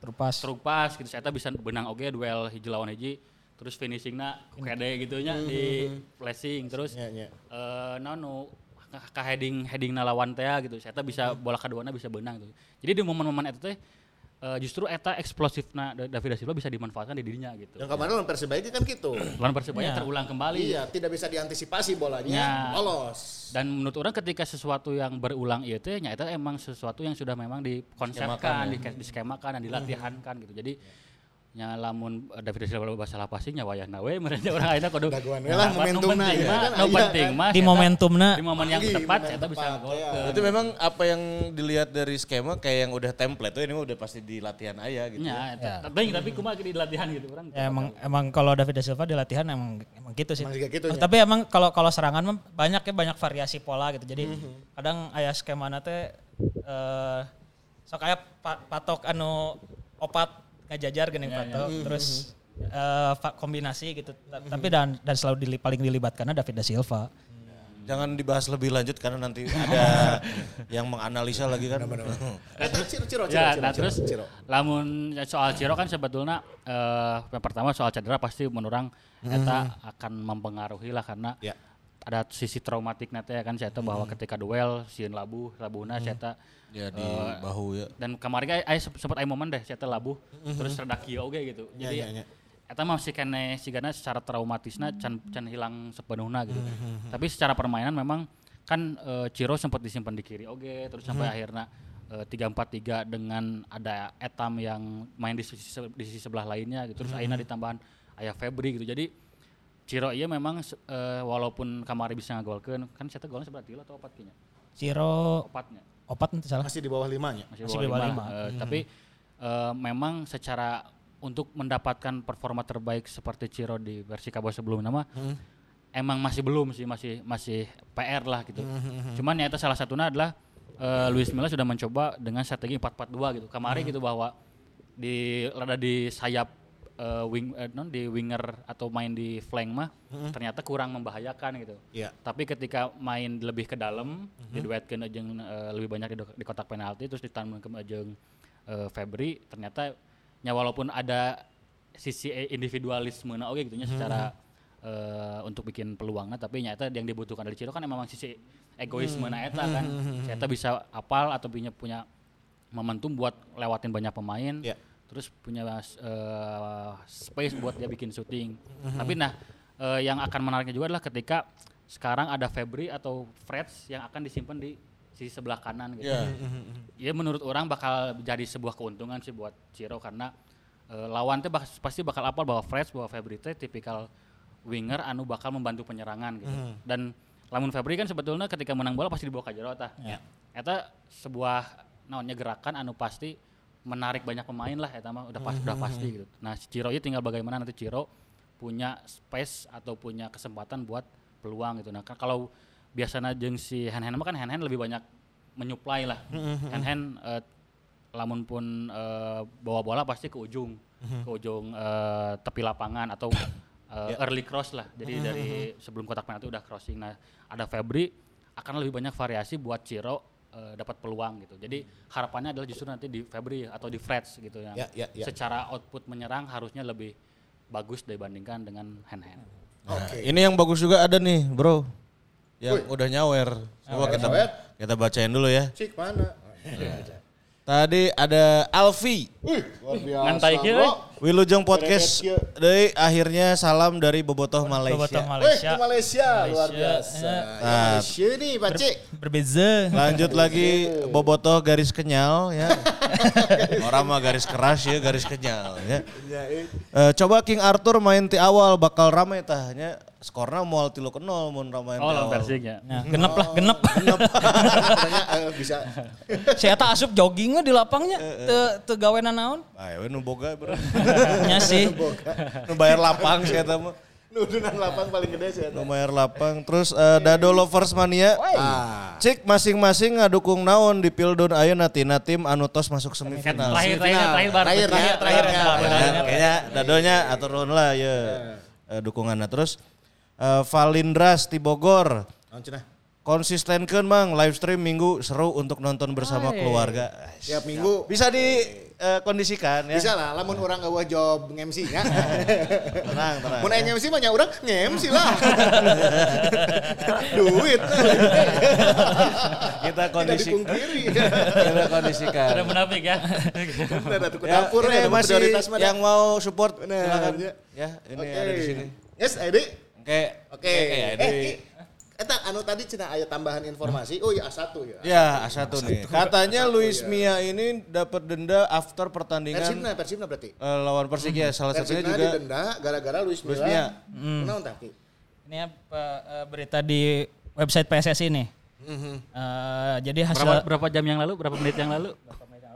Terupas. truk pas gitu saya bisa benang oke duel hiji lawan hiji terus finishingna kede gitu nya di flashing terus Ya, ya. eh non ka heading heading lawan teh gitu saya bisa bola keduanya bisa benang gitu jadi di momen-momen itu teh eh, justru eta eksplosifna Da- David da Silva bisa dimanfaatkan di dirinya gitu Yang kemarin lawan Persibaya kan gitu. lawan Persebaya terulang kembali Iya, tidak bisa diantisipasi bolanya, Ya. lolos. dan menurut orang ketika sesuatu yang berulang itu ya itu emang sesuatu yang sudah memang dikonsepkan, di, diskemakan dan dilatihankan gitu. Jadi nya lamun David Silva loba salah passing nya wayahna we merenya orang ayeuna kudu Daguan we lah, Nah, momentumna penting gitu mah, kan, aya penting kan. mah Di eta- momentumna. di momen yang tepat saya bisa tepat, gol. ya. Berarti memang apa yang dilihat dari skema kayak yang udah template tuh ini udah pasti di latihan aja gitu. Nya eta. Tapi tapi kumaha di latihan gitu orang. Ya, emang emang kalau David da Silva di latihan emang emang gitu sih. Gitu, ya. Tapi emang kalau kalau serangan mah banyak ya banyak variasi pola gitu. Jadi kadang aya skema teh eh sok aya pa- patok anu opat ngajajar geuning patok terus eh, fa- kombinasi gitu. Ta- Tapi dan dan selalu dili, paling dilibatkannya David da Silva. Jangan dibahas lebih lanjut karena nanti ada yang menganalisa lagi kan. Ciro, Ciro, Ciro, Ya, Ciro, nah Ciro, terus Ciro. lamun soal Ciro kan sebetulnya eh yang pertama soal cedera pasti menurang eta akan mempengaruhi lah karena Ya. ada sisi traumatik nanti ya kan saya tahu bahwa ketika duel sieun labuh labuna saya tahu Ya di bahu ya. dan kemarin kan saya sempat ada momen deh saya tahu labuh terus rada kieu oge gitu jadi ya, ya. eta mah masih kene sigana secara traumatisna can can hilang sepenuhna gitu. Tapi secara permainan memang kan eh, Ciro sempat disimpan di kiri oke terus sampai akhirnya eh, tiga empat tiga dengan ada Etam yang main di sisi di sisi sebelah lainnya gitu. Terus Aina ditambahan aya Febri gitu. Jadi Ciro iya memang eh, walaupun kamari bisa ngagolkeun kan saya golnya sebelah tilu atau opat kinya? Ciro Opatnya opat nanti salah. Masih di bawah limanya. masih, Masih di bawah lima. lima. Eh, Tapi eh, memang secara untuk mendapatkan performa terbaik seperti Ciro di versi Kabo sebelumnya mah emang masih belum sih masih masih PR lah gitu. Cuman ya itu salah satunya adalah eh, Luis Milla sudah mencoba dengan strategi 4-4-2 gitu. Kemarin gitu bahwa di rada di sayap eh, wing eh, non di winger atau main di flank mah ternyata kurang membahayakan gitu. Iya. Tapi ketika main lebih ke dalam, diduetkeun jeung eh, lebih banyak di, di kotak penalti terus ditambahkeun jeung eh, Febri, ternyata nya walaupun ada sisi individualisme nah oke gitu nya secara eh, untuk bikin peluangnya tapi nyata yang dibutuhkan dari Ciro kan emang sisi egoisme na eta kan. Ternyata bisa apal atau punya punya momentum buat lewatin banyak pemain Iya. Terus punya eh, space buat dia bikin syuting. Tapi nah eh, yang akan menariknya juga adalah ketika sekarang ada Febri atau Freds yang akan disimpan di sisi sebelah kanan gitu. Iya. Ya menurut orang bakal jadi sebuah keuntungan sih buat Ciro karena eh, lawan teh bak- pasti bakal apal bahwa Freds bahwa Febri teh tipikal winger anu bakal membantu penyerangan gitu. Dan lamun Febri kan sebetulnya ketika menang bola pasti dibawa ke jero tah. Eta sebuah naonnya gerakan anu pasti menarik banyak pemain lah eta mah udah pas udah pasti gitu. Nah, si Ciro itu tinggal bagaimana nanti Ciro punya space atau punya kesempatan buat peluang gitu. Nah, kalau biasanya jeung si Hen Hen mah kan Hen Hen lebih banyak menyuplai lah. Hen Hen eh, lamun pun eh, bawa bola pasti ke ujung, ke ujung eh, tepi lapangan atau eh, early cross lah. Jadi dari sebelum kotak penalti udah crossing. Nah, ada Febri akan lebih banyak variasi buat Ciro eh, dapat peluang gitu. Jadi harapannya adalah justru nanti di Febri atau di Freds gitu yang Ya, ya, ya. secara output menyerang harusnya lebih bagus dibandingkan dengan Hen Hen. Oke. Ini yang bagus juga ada nih, Bro. Yang udah nyawer. Coba kita Nyawer. kita bacain dulu ya. Cik mana? Tadi ada Alfi. Wih, luar biasa. Ngantai bro. Wilujeng podcast deui akhirnya salam dari Bobotoh Malaysia. Bobotoh Malaysia. ke Malaysia, luar biasa. Eh. Ya, Malaysia nih, Pak Cik. Berbeza. Lanjut lagi Bobotoh garis kenyal ya. Orang mah garis keras ya, garis kenyal ya. Ya, eh. Eh, coba King Arthur main ti awal bakal ramai tah nya. Skorna moal tilu ke nol mun ramai Oh, lawan Persik ya. Nah, genep lah, genep. Katanya eh, bisa. Si Eta asup jogging we di lapangnya. Teu gawenan naon. Ayo nu boga bro. Nya sih. nu bayar lapang sih eta mah. Nudunan lapang paling gede sih. Nu bayar lapang. Terus eh, Dado Lovers Mania. Ah. Cik masing-masing ngadukung naon di Pildun ayeuna tina tim anu tos masuk semifinal. Terakhir, terakhir, terakhir. Terakhir, terakhir, terakhir. Ya, kayaknya dadonya atur nuhun lah ya eh, dukungannya terus eh, Valindras di Bogor konsistenkan mang live stream minggu seru untuk nonton bersama keluarga Tiap minggu bisa dikondisikan ya bisa lah, lamun orang gak job nge-MC nya. tenang tenang Mun ya. aing nge-MC mah nya urang nge-MC lah. Duit. kita Tidak kondisi dipungkiri. kita kondisikan Ada munafik ya. Atuh ke ya, dapur ya, masih prioritas mah dah. yang mau support Bener, silakan ya. ya ini Oke. ada di sini Yes, Edi. oke Oke. ya, di- eh, Eta anu tadi cina aya tambahan informasi. Oh iya A1 ya. Ya, A1 nih. Katanya Luis Mia ini dapat denda after pertandingan Persibna, Persibna berarti. eh, lawan Persik ya. Salah satunya Persibna juga didenda gara-gara Luis Luis. Milla. Kunaon tah, Ki? Ini apa eh, berita di website PSSI nih. Eh, jadi hasil Berapa, berapa jam yang lalu, berapa menit yang lalu?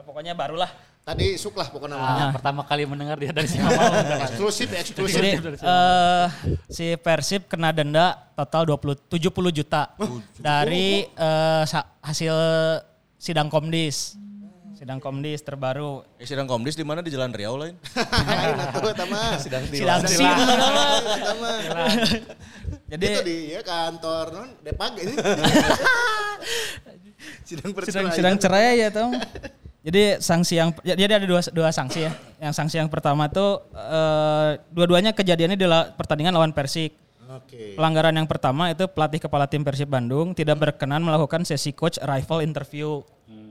pokoknya barulah. Tadi suk lah pokoknya. Ah, pertama kali mendengar dia dari Singamau. Eksklusif, eksklusif. Jadi eh, si Persib kena denda total 20 70 juta dari sa- hasil sidang Komdis. Sidang Komdis terbaru. eh, sidang Komdis di mana di Jalan Riau lain? Atuh. Sidang Sidang. Jadi Itu di ya, kantor non Depag ini. Sidang sidang, perceraian. sidang cerai ya tong. Jadi sanksi yang ya, jadi ada dua dua sanksi ya. Yang sanksi yang pertama tuh eh, dua-duanya kejadiannya di la- pertandingan lawan Persik. Oke. Pelanggaran yang pertama itu pelatih kepala tim Persib Bandung tidak berkenan melakukan sesi coach arrival interview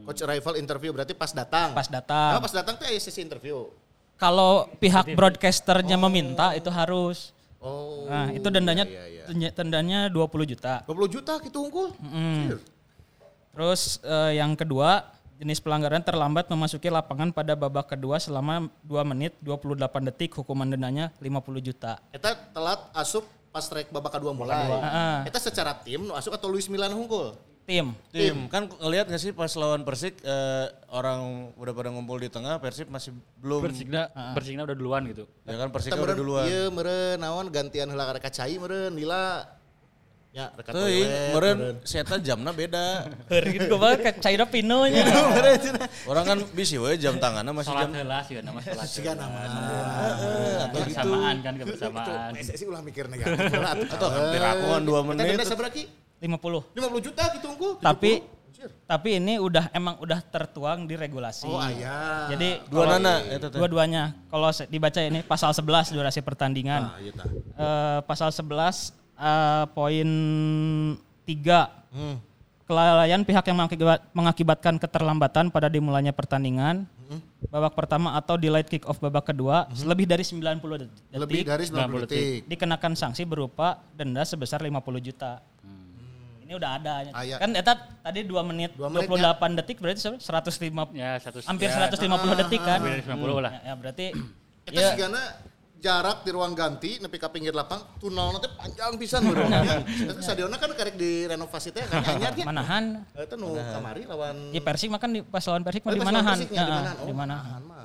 Coach rival interview berarti pas datang. pas datang. pas datang tuh aya sesi interview. kalau pihak broadcasternya meminta itu harus. Oh. Nah, itu dendanya iya, iya. tenya- dendanya 20 juta. 20 juta gitu unggul. Sir. Terus eh, yang kedua, jenis pelanggaran terlambat memasuki lapangan pada babak kedua selama 2 menit 28 detik, hukuman dendanya 50 juta. Eta telat asup pas strike babak kedua mulai. Eta secara tim nu asup atau Luis Milan unggul? Tim. Tim kan ngelihat gak sih pas lawan Persik eh, orang udah pada ngumpul di tengah Persib masih belum Persikna, Persikna udah duluan gitu. ya kan Persik Kita udah duluan. Iya meureun naon gantian heula reka cai meureun lila. Ya reka Teuing, toilet, meureun seta jamna beda. Gitu gue banget kayak Caira Pinonya. Orang kan bisi we jam tangannya masih Salat jam heula sih nama salat. Siga nama. Kebersamaan kan kebersamaan. PSSI ulah mikir negatif atau hampir aku kan 2 Kita menit. denda sabaraha ki? 50. 50 juta gitu unggul. Tapi 70. Anjir. tapi ini udah emang udah tertuang di regulasi. Oh aya. Jadi Dua nana dua-duanya kalau dibaca ini pasal 11 durasi pertandingan. Nah, iya tah. Eh, pasal 11 eh, poin 3 Hmm. kelalaian pihak yang mengakibat- mengakibatkan keterlambatan pada dimulainya pertandingan Hmm. babak pertama atau delayed kick off babak kedua lebih dari 90 det- detik Lebih dari 90 90 detik. dikenakan sanksi berupa denda sebesar 50 juta. Ini udah ada. Ah, iya. Kan eta tadi 2 menit, Dua menit, 28 detik berarti se- 150 Ya, satu hampir Ya. 150 detik kan. Hampir 90 lah. Ya, ya, berarti Eta ya, sigana jarak di ruang ganti nepi ka pinggir lapang tunnelna teh panjang pisan meureun ya. Eta stadionna kan karek direnovasi teh kan anyar nya. manahan. Eta nu kamari lawan Ya Persik mah kan di pas lawan Persik Oh, mah di lawan manahan. Persiknya, di manahan. Oh, Di manahan. manahan mah.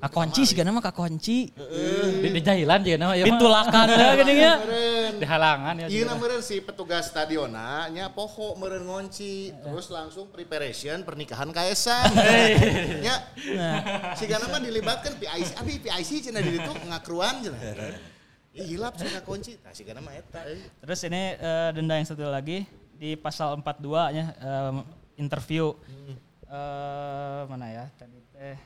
Kakunci sih nama kakunci. Di, di jahilan juga nama ya. Pintu lakan ya geuning Meureun. Di halangan ya. Iya meureun si petugas stadiona nya poho meureun ngunci terus langsung preparation pernikahan Kaesang. nya sigana mah dilibatkan PIC abi PIC cenah di ditu ngakruan cenah. Ih hilap cenah kunci. Tah sigana mah eta. Terus ini eh, denda yang satu lagi di pasal 42 nya em, interview. Eh, mana ya tadi teh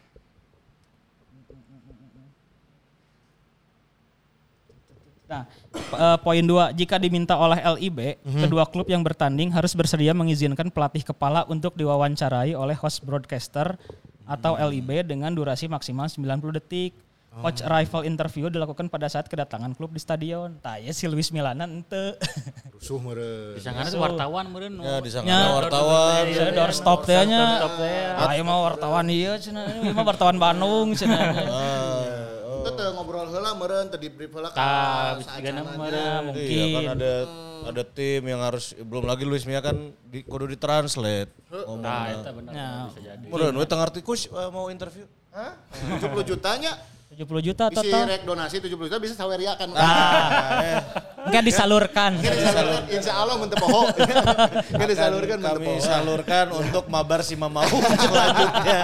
Nah, eh, poin dua, jika diminta oleh LIB, kedua klub yang bertanding harus bersedia mengizinkan pelatih kepala untuk diwawancarai oleh host broadcaster atau LIB dengan durasi maksimal 90 detik. Coach arrival interview dilakukan pada saat kedatangan klub di stadion. Tah ya si Luis Milana ente. Rusuh meureun. Disangana tuh wartawan meureun. Ya di sana Ya. wartawan. Saya doorstop teh nya. Ayo mah wartawan ieu cenah. Ieu mah wartawan Bandung cenah. Itu teh ngobrol heula meureun teh di brief heula Tah, ka Nah, Iya mungkin. kan ada ada tim yang harus belum lagi Luis Mia kan di, kudu ditranslate. Nah, Ngomongnya. itu benar Ya. bisa jadi. Meureun we teu ngarti kus eh, mau interview. Hah? 70 jutanya 70 juta isi total. rek donasi 70 juta bisa saweria kan. Enggak disalurkan. Kan disalurkan, insya Allah menteu poho. Kan disalurkan menteu Kami poho. salurkan untuk mabar si Mamau selanjutnya.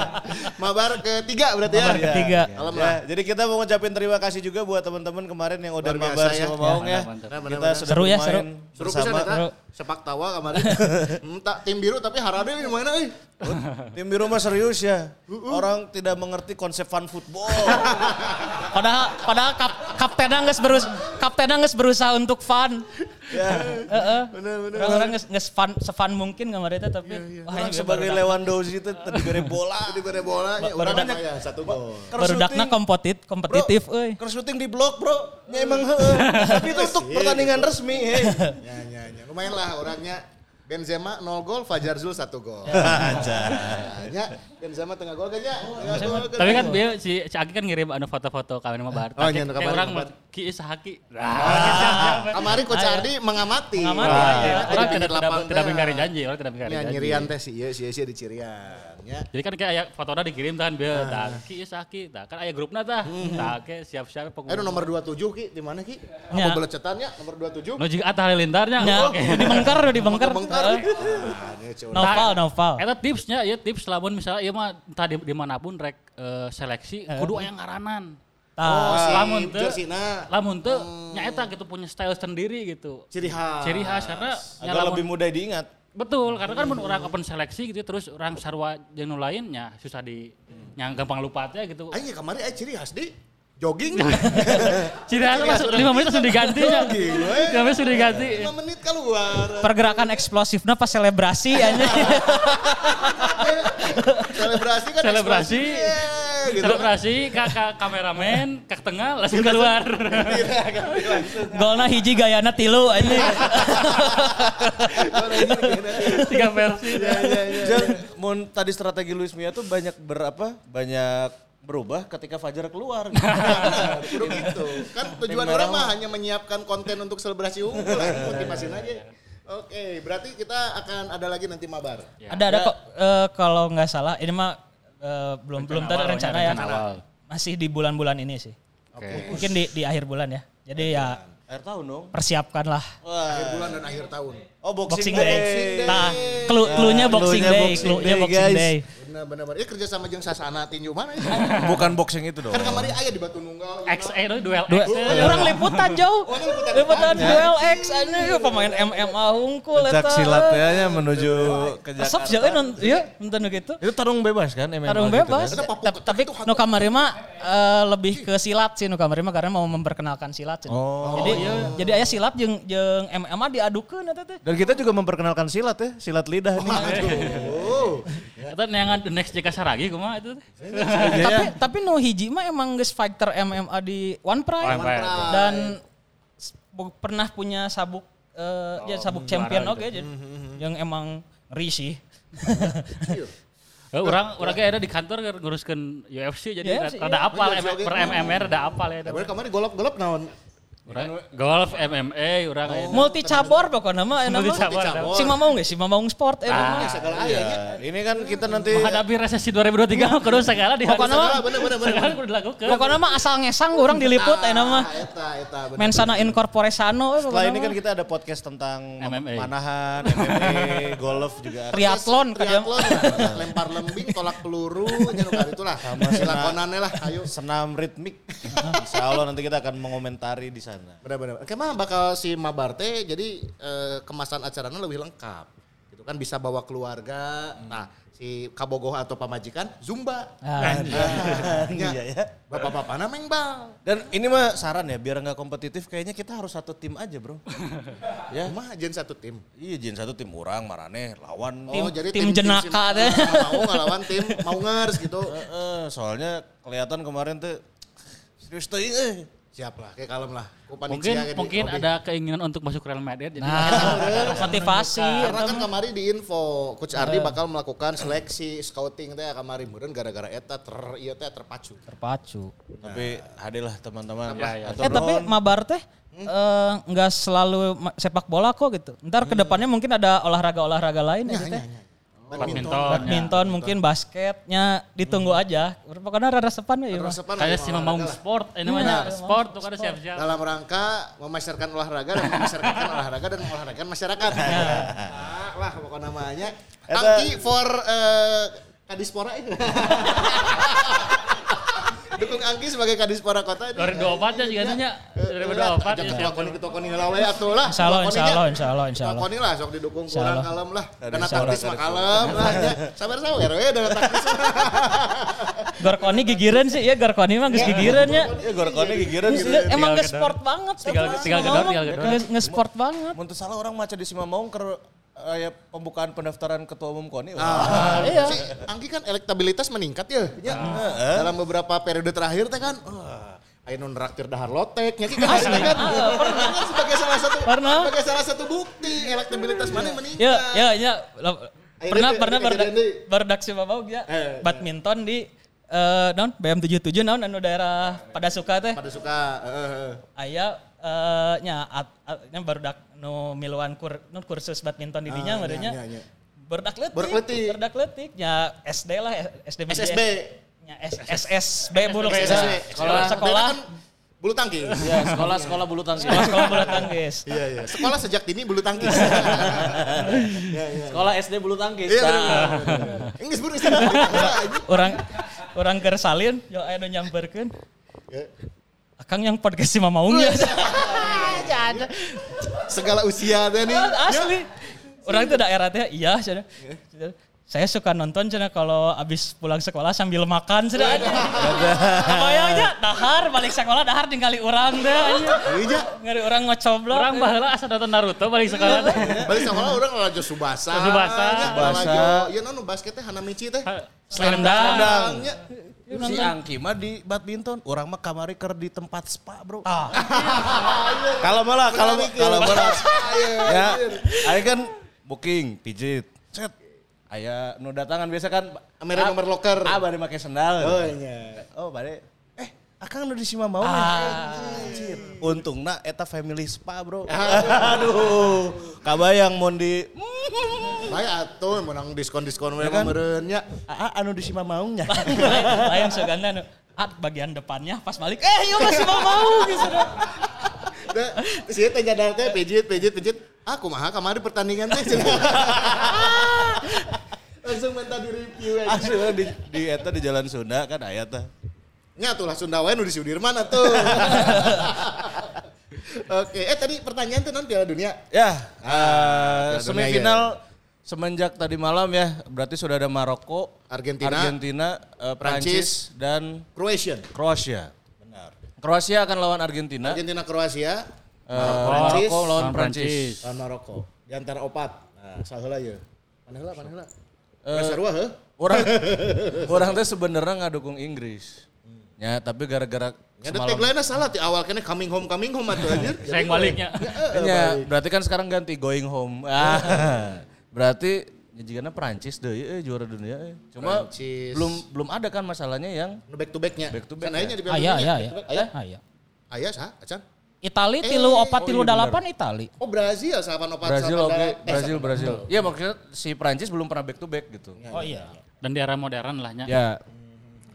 Mabar ketiga berarti ya. Mabar ketiga. Alam Ya, lah. jadi kita mau ngucapin terima kasih juga buat teman-teman kemarin yang udah mabar ya. sama Maung ya. Kita sudah Seru ya, Seru bersama. eta. Sepak tawa kemarin. Entah tim biru tapi harade ini mana euy. Tim biru mah serius ya. Orang tidak mengerti konsep fun football. Padahal padahal kap, kaptennya geus berus kaptennya geus berusaha untuk fun. ya. Heeh. Orang-orang geus geus fun sefun mungkin kemarin teh tapi wah Orang ini sebagai baru- Lewandowski itu tadi bere bola. Jadi pada bolanya Baru urang dak- ya satu gol. Barudakna kompetit kompetitif euy. Keur syuting di blok, Bro. Ya emang heeh. Tapi itu untuk pertandingan resmi, hei. Ya ya ya. Lumayan lah orangnya Benzema 0 gol, Fajar Zul 1 gol. Ya, Benzema tengah gol kan ya? Tapi kan dia si, si Aki kan ngirim anu foto-foto kawin sama Barta. Oh, Kayak- iya, kayak orang Ki Isa Haki. Kemarin Coach Ardi mengamati. Mengamati, di Orang tidak tidak lapang tidak teh. mengingkari janji, orang tidak mengingkari Ya janji. nyirian teh sih, sih sih di cirian. Ya. Jadi kan kayak aya fotonya dikirim kan dia tah Ki Isa Haki, tah kan aya grupna tah. Tah ke siap-siap Eh nu nomor 27 Ki, di mana Ki? Ya. Apa belecetannya nomor 27? Nu jeung atah halilintarnya. Ya, di bengker udah di bengker. Bengkar. Ah. Noval, noval. Eta tipsnya ya tips lamun misalnya ieu mah entah di, di mana pun rek eh, seleksi kudu aya ngaranan. Oh, si lamun teu jerseyna lamun teu nya eta gitu punya style sendiri gitu. ciri khas. Ciri khas karena Agak lamun- lebih mudah diingat. Betul, karena kan mun orang open seleksi gitu terus orang sarwa jeung nu lainnya susah di yang gampang lupa teh gitu. Aing kemarin aya ciri khas di jogging. Ciri khas langsung 5 menit langsung diganti ya. 5 menit sudah diganti. 5 menit keluar. pergerakan eksplosifnya pas selebrasi aja. Selebrasi kan Selebrasi. Gitu. Selebrasi ke kameramen, ke tengah langsung keluar. Golna hiji gayana tilu ini. Tiga versi. Jang, mun tadi strategi Luis Mia tuh banyak berapa? Banyak berubah ketika Fajar keluar. Kudu gitu. Kan tujuan orang mah hanya menyiapkan konten untuk selebrasi unggul lah, motivasin aja. Oke, berarti kita akan ada lagi nanti mabar. Ada ada kok eh, kalau nggak salah ini mah eh, belum belum awal, ada rencana ya. awal. Masih di bulan-bulan ini sih. Oke. Mungkin di di akhir bulan ya. Jadi ya Akhir tahun dong. persiapkanlah Akhir bulan dan akhir tahun. Oh Boxing boxing, Day. Nah, clue cluenya Boxing cluenya Day, Boxing cluenya Day, Boxing guys. Benar benar benar. Ya kerja sama jeung Sasana tinju mana ya? Bukan boxing itu dong. Kan kemarin aya di Batu Nunggal. X eh itu duel X. eh. orang liputan jauh. Oh, liputan. Duel X ini pemain MMA hungkul Pencak eta. silatnya nya menuju ke Jakarta. sih euy non- iya nonton gitu. Itu tarung bebas kan MMA Tarung gitu bebas. kan? Ta- Tapi nu kamari mah eh, lebih ke silat sih nu kamari mah karena mau memperkenalkan silat. sih. Oh, Jadi jadi aya silat jeung jeung MMA diadukeun eta teh. Dan kita juga memperkenalkan silat ya, silat lidah nih. Itu neangan the next jika saragi kumaha itu. teh. tapi tapi nu hiji mah emang geus fighter MMA di One Pride. One Pride. Dan pernah punya sabuk eh, ya sabuk champion oke jadi yang emang ngeri sih. Eh, orang orang kayak ada di kantor nguruskan UFC jadi UFC, rada iya. apal oke. per MMR rada apal ya. Kemarin kemarin golop-golop naon? Urang golf MMA urang aya. Multi cabor pokoknya mah enak Multi cabor. Si Mamaung geus, si Mamaung sport eh Ah. mah. Segala aya nya. Ya, ini kan kita nanti Menghadapi resesi 2023 kudu segala di Pokoknya mah Segala bener bener bener. segala kudu dilakukan. pokoknya mah asal ngesang orang diliput enak mah. Ah, Eta eta bener. Mensana incorporesano eh, setelah ini kan kita ada podcast tentang MMA. panahan, MMA, golf juga. triathlon kadang. Triathlon, lempar lembing, tolak peluru, kali itulah. Silakonannya lah, ayo. Senam ritmik. Insya Allah nanti kita akan mengomentari di sana. Benar-benar. Ke mana bakal si Mabar teh jadi eh, kemasan acaranya lebih lengkap. Gitu kan bisa bawa keluarga. Nah, si kabogoh atau pamajikan zumba. Ah, Iya ya. Bapak-bapak nameng bal. Dan ini mah saran ya, biar nggak kompetitif kayaknya kita harus satu tim aja bro. ya. Mah ajen satu tim. Iya jin satu tim orang, marane lawan. Oh, jadi tim jenaka tim, teh. mau ngelawan tim maungers gitu. Heeh, soalnya kelihatan kemarin tuh serius tuh eh. Siap lah, kayak kalem lah. Ku Mungkin kayak mungkin ada keinginan untuk masuk Real Madrid jadi Nah, motivasi. Karena kan kemarin di info Coach Ardi bakal melakukan seleksi scouting teh kemarin meureun gara-gara eta ter ieu teh terpacu. Terpacu. Tapi hadirlah teman-teman. Ya, ya. Eh tapi mabar teh eh, nggak selalu ma- sepak bola kok gitu. Ntar ke depannya mungkin ada olahraga-olahraga lain ya, gitu teh. Badminton. Badminton mungkin basketnya ditunggu aja. Pokoknya rada sepan ya. Resepan Kayak lagi si lah. Sport, ini namanya sport tuh kan siap-siap. dalam rangka memasyarakat olahraga dan memasyarakatkan olahraga dan olahraga masyarakat. Nah, lah pokoknya namanya. Eta- Angki for eh, Kadispora itu. Dukung Angki sebagai Kadispora Kota. 2024 ya juga nanya. 2024 ya Jangan koni ketua koni atuh lah. Insya Allah, Ketua insya koninya. Allah, insya Allah, insya Ketua Allah. koni lah sok didukung kurang kalem lah. Dari saudara, taktis mah dari kalem lah. ya. Sabar-sabar we dana taktis. Gorkoni gigiran sih, ya Gorkoni mah geus gigiran ya. Ya gorkonnya gigiran gitu. Emang Tinggal nge gedor. sport banget. Tinggal- tinggal gedor, tinggal gedor. nge- Nge-sport banget. Mun salah orang maca di Simamaung ke ya pembukaan pendaftaran ketua umum KONI. Ah, Iya. Si Angki kan elektabilitas meningkat ya. ya. Dalam beberapa periode terakhir teh kan wah, Ayo non raktir dahar lotek, nya kan ini kan. Pernah kan sebagai salah satu Pernah. sebagai salah satu bukti elektabilitas mana meningkat. Ya, ya, ya. Pernah pernah Dede, berdak Dede. berdak si Bapak ya. Eh. Badminton di eh non BM77 non anu daerah pada suka teh. Pada suka eh, eh. Aya eh nya at, at, nya barudak nu miluan kur, non kursus badminton di dinya Ah, merenya. nya, nya, nya. Berdak letik. Berdak letik. Berdak letik nya SD lah SD SSB. Nya S- SSB buluk SSB. sekolah sekolah kan bulu tangkis. Ya, sekolah sekolah bulu tangkis. sekolah sekolah bola tangkis. Iya iya. Sekolah sejak dini bulu tangkis. Iya iya. Sekolah SD bulu tangkis. Iya. Inggris buru istilah. Orang orang kersalin yo aya nu nyamperkeun. Akang yang podcast si Mamaung ya. Segala usia teh nih. Asli. Orang itu daerah teh iya cenah. Saya suka nonton cenah kalau abis pulang sekolah sambil makan cenah. Kebayangnya dahar balik sekolah dahar tinggali urang teh anya. Iya. Ngari urang ngocoblok. Orang baheula asa nonton Naruto balik sekolah teh. Balik sekolah orang Rajo Subasa. Subasa. Subasa. Rajo- Iya non basket teh Hanamichi teh. Selendang. Nya. Si Angki mah di badminton, orang mah kamari ker di tempat spa, Bro. Kalau malah kalau kalau malah ya, ayo kan booking pijit. Set. Aya nu datangan biasa kan Amere nomor loker. Ah, bari make sendal. Oh iya. Oh, bari Akang nu di Sima mau Anjir. Untungna eta family spa, Bro. Aduh. Kabayang mun di Baik atuh menang diskon-diskon Ya kan? mah meureunnya. Aa, anu di Sima maunya. Lain seganda nu at bagian depannya pas balik eh yuk masih mau mau gitu. Da, si teh nyadar teh pijit pijit pijit. Aku mah kamari pertandingan teh. Langsung minta di review aja. Asli di di eta di Jalan Sunda kan aya tah. Nya tuh lah Sunda wae nu di Sudirman atuh. Oke, eh tadi pertanyaan tuh non Piala Dunia. Ya, Ah, eh, Dunia, semifinal semenjak tadi malam ya, berarti sudah ada Maroko, Argentina, Argentina, eh, Prancis dan Croatian. Kroasia. Benar. Kroasia akan lawan Argentina. Argentina Kroasia, Eh, Prancis, Maroko lawan Prancis. Lawan Maroko. Di antara opat. Nah, saheula ya. Mana heula, mana heula? Eh, Uh, sarua heuh? Orang orang teh sebenarnya ngadukung Inggris. Ya, tapi gara-gara Ya ada tagline salah di awal kene coming home coming home atuh anjir. Sayang baliknya. Ya, berarti kan sekarang ganti going home. Ah, berarti ya jigana Prancis deh, eh, juara dunia. Eh. Cuma Prancis. belum belum ada kan masalahnya yang back to back-nya. Back to back Kan nya di Piala Aya Dunia. aya back aya. to back. Aya? Aya. Aya sah, acan. Itali Eh, tilu opat oh tilu iya delapan Itali. Oh Brazil salapan opat Brazil salapan oke, da- eh, Brazil. Brazil. Iya maksudnya si Prancis belum pernah back to back gitu. Oh iya. Dan di era modern lah nya. Ya,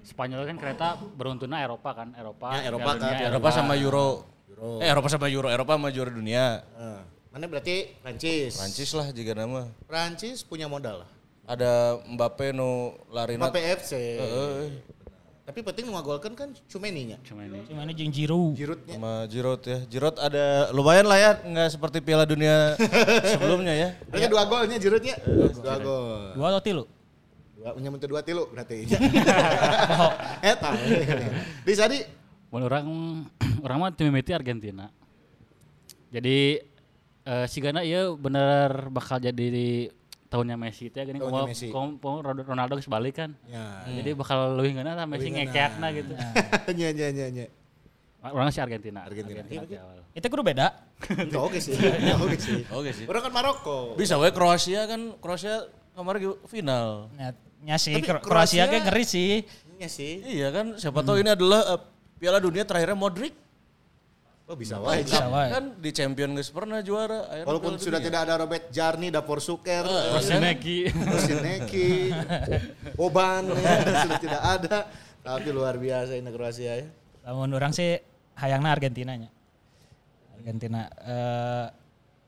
Spanyol kan kereta beruntuna Eropa kan, Eropa. Ya, Eropa kan, Dunia, Eropa sama Euro. Euro. Eh Eropa sama Euro, Eropa sama juara dunia. Eh, Mana berarti Prancis. Prancis lah jika nama. Prancis punya modal lah. Ada Mbappe nu larina. Mbappe FC. Heeh, Tapi penting ngagolkan kan Cumeni nya. Cuma ini. Cuma ini jeung Giroud. Giroud-nya. sama Giroud ya. Giroud ada lumayan lah ya, nggak seperti Piala Dunia sebelumnya ya. Berarti dua golnya Giroud-nya. Dua gol. Dua atau tilu? Dua punya mentu dua tilu berarti. Eta. Bisa di Mun orang orang mah tim mimiti Argentina. Jadi eh, si Gana ieu bener bakal jadi di tahunnya Messi teh gini Tahunnya kalau Ronaldo geus balik kan. Ya. Jadi bakal leuwih geuna tah Messi ngekeakna gitu. Nya nya nya nya. Orang si Argentina. Argentina. awal. Itu kudu beda. Itu oke sih. Oke sih. Oke sih. Orang kan Maroko. Bisa we Kroasia kan Kroasia kemarin final. Nya sih Tapi Kroasia- Kroasia kayak ngeri sih. Iya sih. Iya kan, siapa tahu ini adalah eh, Piala Dunia terakhirnya Modric. Oh bisa wae. Bisa wae. Kan di champion geus pernah juara. akhirnya Walaupun sudah Dunia. tidak ada Robert Jarni, Dapur Suker, Rosineki. Rosineki, Boban ya, sudah tidak ada. Tapi luar biasa ini Kroasia ya. Lamun orang sih hayangna Argentina nya. Argentina eh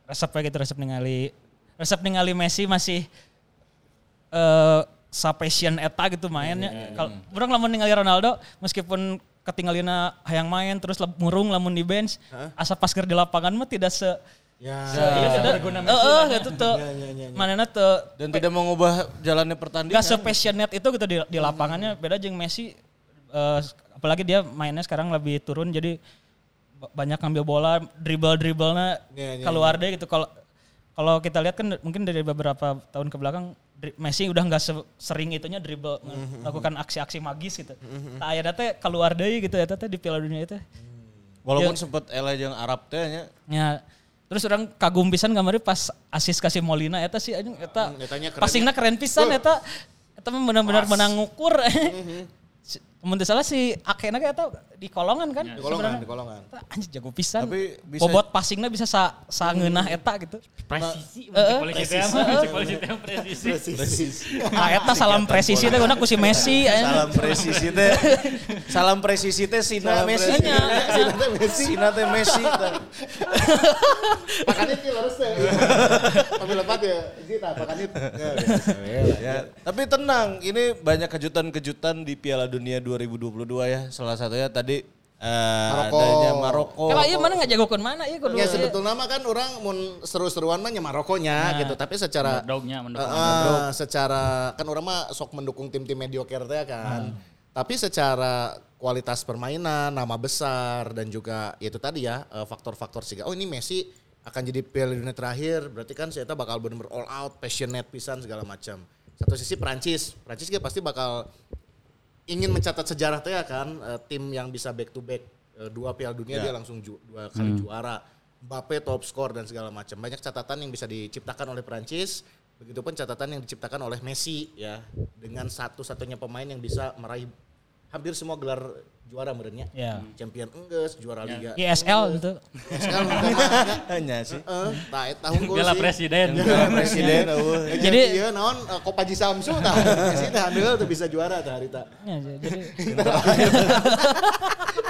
resep we gitu resep ningali resep ningali Messi masih eh sa passion eta gitu mainnya. Kalau orang lamun ningali Ronaldo meskipun ketinggalina hayang main terus murung lamun di bench asa pas keur di lapangan mah tidak se Ya. Heeh, gitu tuh. Manena tuh Dan tidak mengubah jalannya pertandingan. Gak se-passionate itu gitu di, di lapangannya beda jeung Messi eh, apalagi dia mainnya sekarang lebih turun jadi ba- banyak ngambil bola dribble dribblenya Iya, iya, keluar deh gitu kalau kalau kita lihat kan mungkin dari beberapa tahun ke belakang Messi udah nggak se- sering itunya dribble Mhm, melakukan aksi-aksi magis gitu. Nah, akhirnya teh keluar deh gitu ya teh di Piala Dunia itu. Walaupun Ya. sempat Ela yang Arab teh nya. Ya, terus orang kagum pisan gambarnya pas asis kasih Molina eta sih anjing eta Hmm, keren passingna keren pisan eta eta benar-benar menang ngukur. Si- Mun salah si Akena ge eta di kolongan kan? Di kolongan, sebenarnya. di kolongan. Anjing jago pisan. Tapi bisa- bobot passingna bisa sa, sa ngeunah eta gitu. Presisi. Heeh. Polisi teh mah, cek polisi teh presisi. Nah, eta salam presisi teh guna ku si Messi. Salam presisi teh. Salam presisi teh Sina Messi. presisi. Sina teh Messi. Sina teh Messi. Pakanit ki lurus teh. Kami lepat ya, Zita pakanit. Ya, ya. Ya, tapi tenang, ini banyak kejutan-kejutan di Piala Dunia 2022 ya. Salah satunya tadi eh, Maroko. adanya Maroko. Kalau iya mana nggak jagokeun mana iya kudu. Ya sebetulnya mah kan orang mun seru-seruan mah nya Marokonya gitu, tapi secara mendukung Eh, underdog. eh, secara kan orang mah sok mendukung tim-tim mediocre teh kan. Tapi secara kualitas permainan, nama besar dan juga ya itu tadi ya eh, faktor-faktor sih. Oh ini Messi akan jadi Piala Dunia terakhir, berarti kan saya bakal benar-benar all out, passionate pisan segala macam. Satu sisi Prancis, Prancis juga pasti bakal ingin mencatat sejarah teh ya kan eh, tim yang bisa back to back eh, dua Piala Dunia dia langsung ju- dua kali juara. Mbappe top skor dan segala macam. Banyak catatan yang bisa diciptakan oleh Prancis. Begitupun catatan yang diciptakan oleh Messi ya dengan satu-satunya pemain yang bisa meraih hampir semua gelar juara merenya. Ya. Champion Engges, juara Liga. ISL gitu. ISL Hanya sih. Eh, tah eta unggul Piala sih. presiden. Presiden. eueuh. Eh, Jadi- Jadi iya naon eh, Kopaji Samsu tah. Sih tah handeuh tuh bisa juara tah harita. Ya, jadi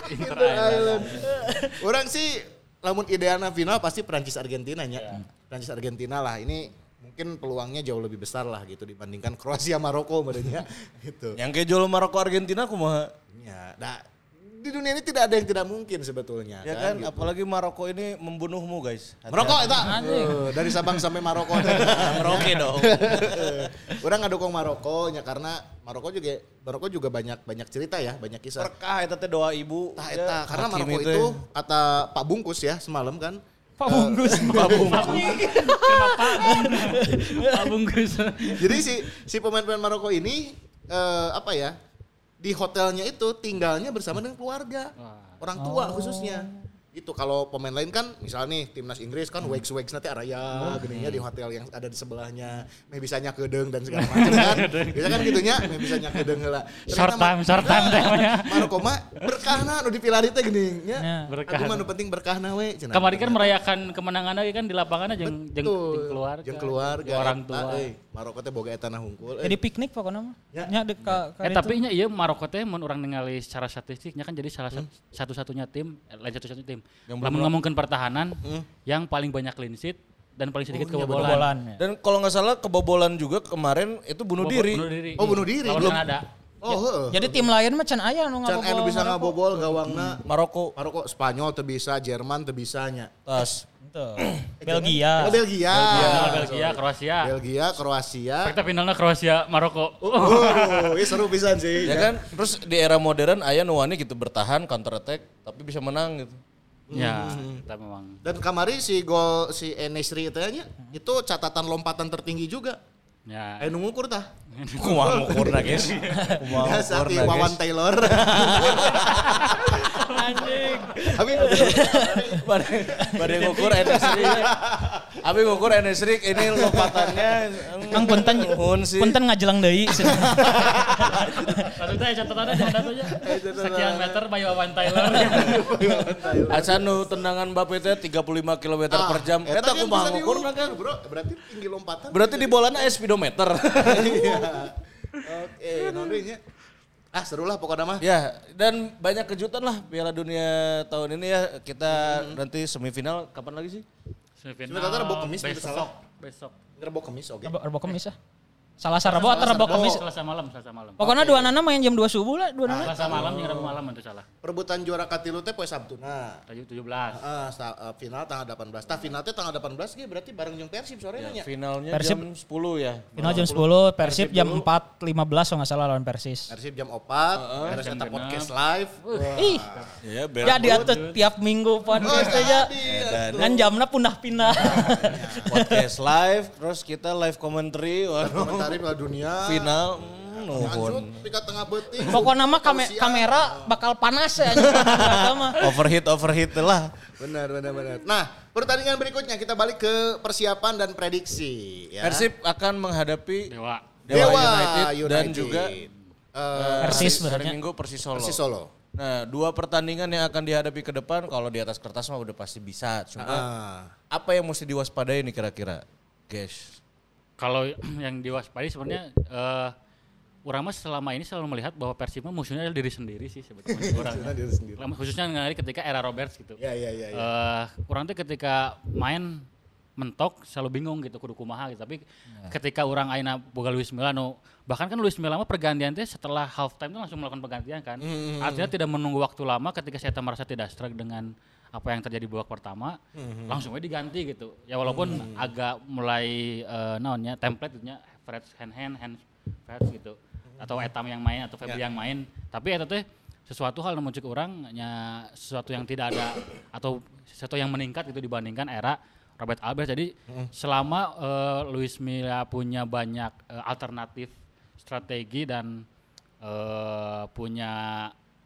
Inter Island. Orang sih lamun idealna final pasti Prancis Argentina nya. Prancis Argentina lah ini mungkin peluangnya jauh lebih besar lah gitu dibandingkan Kroasia Maroko merenya gitu. Yang kayak Jolo Maroko Argentina kumaha? Ya, nah, di dunia ini tidak ada yang tidak mungkin sebetulnya Ya kan, gitu. apalagi Maroko ini membunuhmu guys. Maroko eta. Eh, dari Sabang sampai Maroko. Merauke dong. Orang ngadukung Maroko nya karena Maroko juga Maroko juga banyak banyak cerita ya, banyak kisah. Berkah eta teh doa ibu. Tah Ya, eta karena Maroko itu kata Pak Bungkus ya semalam kan. Pak Bungkus. Pak Bungkus. Pak Bungkus. Jadi si si pemain-pemain Maroko ini eh, apa ya? Di hotelnya itu tinggalnya bersama dengan keluarga. Orang tua khususnya. Itu kalau pemain lain kan misalnya nih timnas Inggris kan wax wax nanti araya gininya di hotel yang ada di sebelahnya meh bisa nyakedeng dan segala macam kan. Biasa kan gitunya meh bisa nyakedeng heula. Short time, short time teh mah. Maroko mah berkahna nu dipilari teh geuning nya. Ya. Berkah. Aku mah nu penting berkahna we cenah. Kemarin kan merayakan kemenangan lagi kan di lapangan aja jeung jeung keluarga. Jeung keluarga. Orang tua. euy. Maroko teh boga eta na hungkul. euy. Jadi piknik pokoknya mah. Ya. Nya Eh tapi nya iya Maroko teh mun orang ningali secara statistiknya kan jadi salah satu satu-satunya tim eh, lain satu-satunya tim yang ngomongin pertahanan yang paling banyak clean sheet dan paling sedikit kebobolan. kebobolan ya. Dan kalau nggak salah kebobolan juga kemarin itu bunuh Kebobol- diri. Bunuh diri. Oh, bunuh diri. Belum. Kanada. Oh, heeh. Jadi tim lain mah can aya nu Can anu bisa ngabobol gawangna. Maroko Maroko Spanyol teu bisa, Jerman teu bisa nya. tas. Tuh. Belgia. Oh, Belgia. Final Belgia, Kroasia. Belgia, Kroasia. Kita finalnya Kroasia, Maroko. Oh, ini seru pisan sih. Ya kan? Terus di era modern aya nu wani gitu bertahan counter attack tapi bisa menang gitu. Ya, kita memang. Dan kamari si gol si Enesri itu nya itu catatan lompatan tertinggi juga. Ya. Aya nu ngukur tah. Kumaha ngukurna guys. Kumaha Wawan. Taylor. Anjing. Tapi Bade bade ngukur Enesri. Abi ngukur Enesri ini lompatannya Kang punten nuhun sih. punten ngajelang deui. Maksudnya catatannya jangan aja. Sekian meter by Wawan Taylor. Acan nu tendangan Mbappe teh 35 km per jam. Ah, Eta kumaha diukur, kan? Bro, berarti tinggi lompatan. Berarti di bolana aya speedometer. Iya. Oke, nondinya. Ah, seru lah pokoknya mah. Ya, dan banyak kejutan lah Piala Dunia tahun ini ya. Kita nanti semifinal kapan lagi sih? Semifinal Sebentar, Rebo Kemis, tidak besok. Besok. Ngerebo kemis, oke. Rebo rebo kemis ya. Salah Rebo atau Rebo kemis. Selasa malam, Selasa malam. Pokoknya dua nana main jam 2 subuh lah, dua nana. Selasa malam yang Rabu malam itu salah. Perebutan juara katilu teh poe Sabtu nah. Tujuh- 17. Ah, sa- eh, final tanggal 18. Tah final teh tanggal 18 ge berarti bareng jeung Persib sore Ya, nya. finalnya Persib- jam 10 ya. Final jam 10, Persib jam 4.15 kalau nggak salah lawan Persis. Persib jam 4, beres jam eta genep. podcast live. Ih, Ya, jadi atuh tiap minggu podcast Oh, aja. Dan jamnya pindah-pindah. podcast live, terus kita live commentary, waduh, Komentari Piala Dunia. final, hmm, nuhun. pikat tengah beuting. Pokoknya mah kame- kamera bakal panas ya. Overheat, overheat lah. Benar, benar, benar. Nah, pertandingan berikutnya kita balik ke persiapan dan prediksi. Ya. Persib akan menghadapi Dewa. Dewa, Dewa United, United, dan juga Eh, Persis hari. Minggu Persis Solo. Persis Solo. Nah, dua pertandingan yang akan dihadapi ke depan kalau di atas kertas mah udah pasti bisa. Cuma Ah. apa yang mesti diwaspadai nih kira-kira? Guys. Kalau yang diwaspadai sebenarnya eh orang mah selama ini selalu melihat bahwa Persib mah musuhnya adalah diri sendiri sih sebetulnya orangnya. diri sendiri. Khususnya ngali ketika era Roberts gitu. Ya, ya, ya, ya. Eh, orang tuh ketika main mentok selalu bingung gitu kudu kumaha gitu. Tapi ketika orang aina boga Luis Milla nu bahkan kan Luis Milla mah pergantian teh setelah half time tuh langsung melakukan pergantian kan. Artinya tidak menunggu waktu lama ketika saya merasa tidak struck dengan apa yang terjadi babak pertama, langsung aja diganti gitu. Ya walaupun agak mulai eh, naonnya template gitu nya Fred hand hand hand Fred gitu. Atau Etam yang main atau Febri yang main. Tapi itu teh sesuatu hal muncul ke orang nya sesuatu yang tidak ada atau sesuatu yang meningkat gitu dibandingkan era Robert Alves jadi selama eh, Luis Milla punya banyak eh, alternatif strategi dan eh punya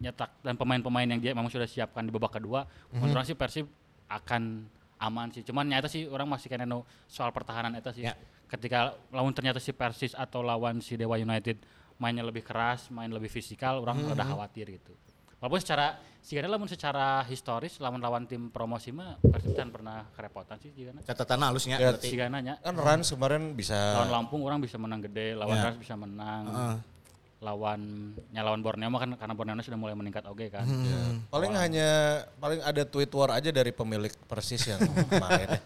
nyetak dan pemain-pemain yang dia memang sudah siapkan di babak kedua, menurut orang sih Persib akan aman sih. Cuman nyata sih orang masih kena no soal pertahanan itu sih. Ya. Ketika lawan ternyata si Persis atau lawan si Dewa United mainnya lebih keras, main lebih fisikal, orang rada khawatir gitu. Walaupun secara sih lamun secara historis lawan-lawan tim promosi mah Persib kan pernah kerepotan sih jika Catatan halusnya Ya, berarti. Jika nanya Kan Rans kemarin bisa lawan Lampung orang bisa menang gede, lawan Ya. Rans bisa menang. Heeh. Lawan ya lawan Borneo mah kan karena Borneo sudah mulai meningkat oke kan. paling hanya paling ada tweet war aja dari pemilik Persis yang kemarin. ya.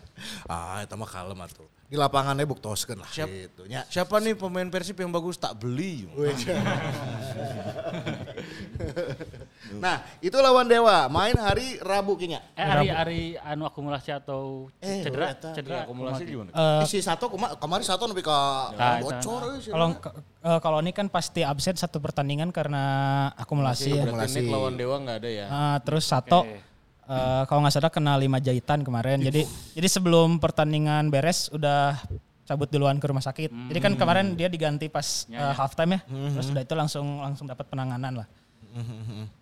Ah, itu mah kalem atuh. Di lapangannya buktoskeun lah Siap. gitu nya. Siapa nih pemain Persib yang bagus tak beli? Nah, itu lawan Dewa, main hari Rabu kinya. Eh hari hari anu akumulasi atau Eh, cedera eta. cedera Akumulasi gimana? Eh, si satu kuma, kemarin satu lebih ke Nah, bocor kalau eh, kalau ini kan pasti absen satu pertandingan karena akumulasi ya. Berarti Nick lawan Dewa nggak ada ya? Ah, terus Sato eh, kalau nggak salah kena lima jahitan kemarin. Jadi jadi sebelum pertandingan beres udah cabut duluan ke rumah sakit. Jadi kan kemarin dia diganti pas eh, halftime ya. Terus udah itu langsung langsung dapat penanganan lah.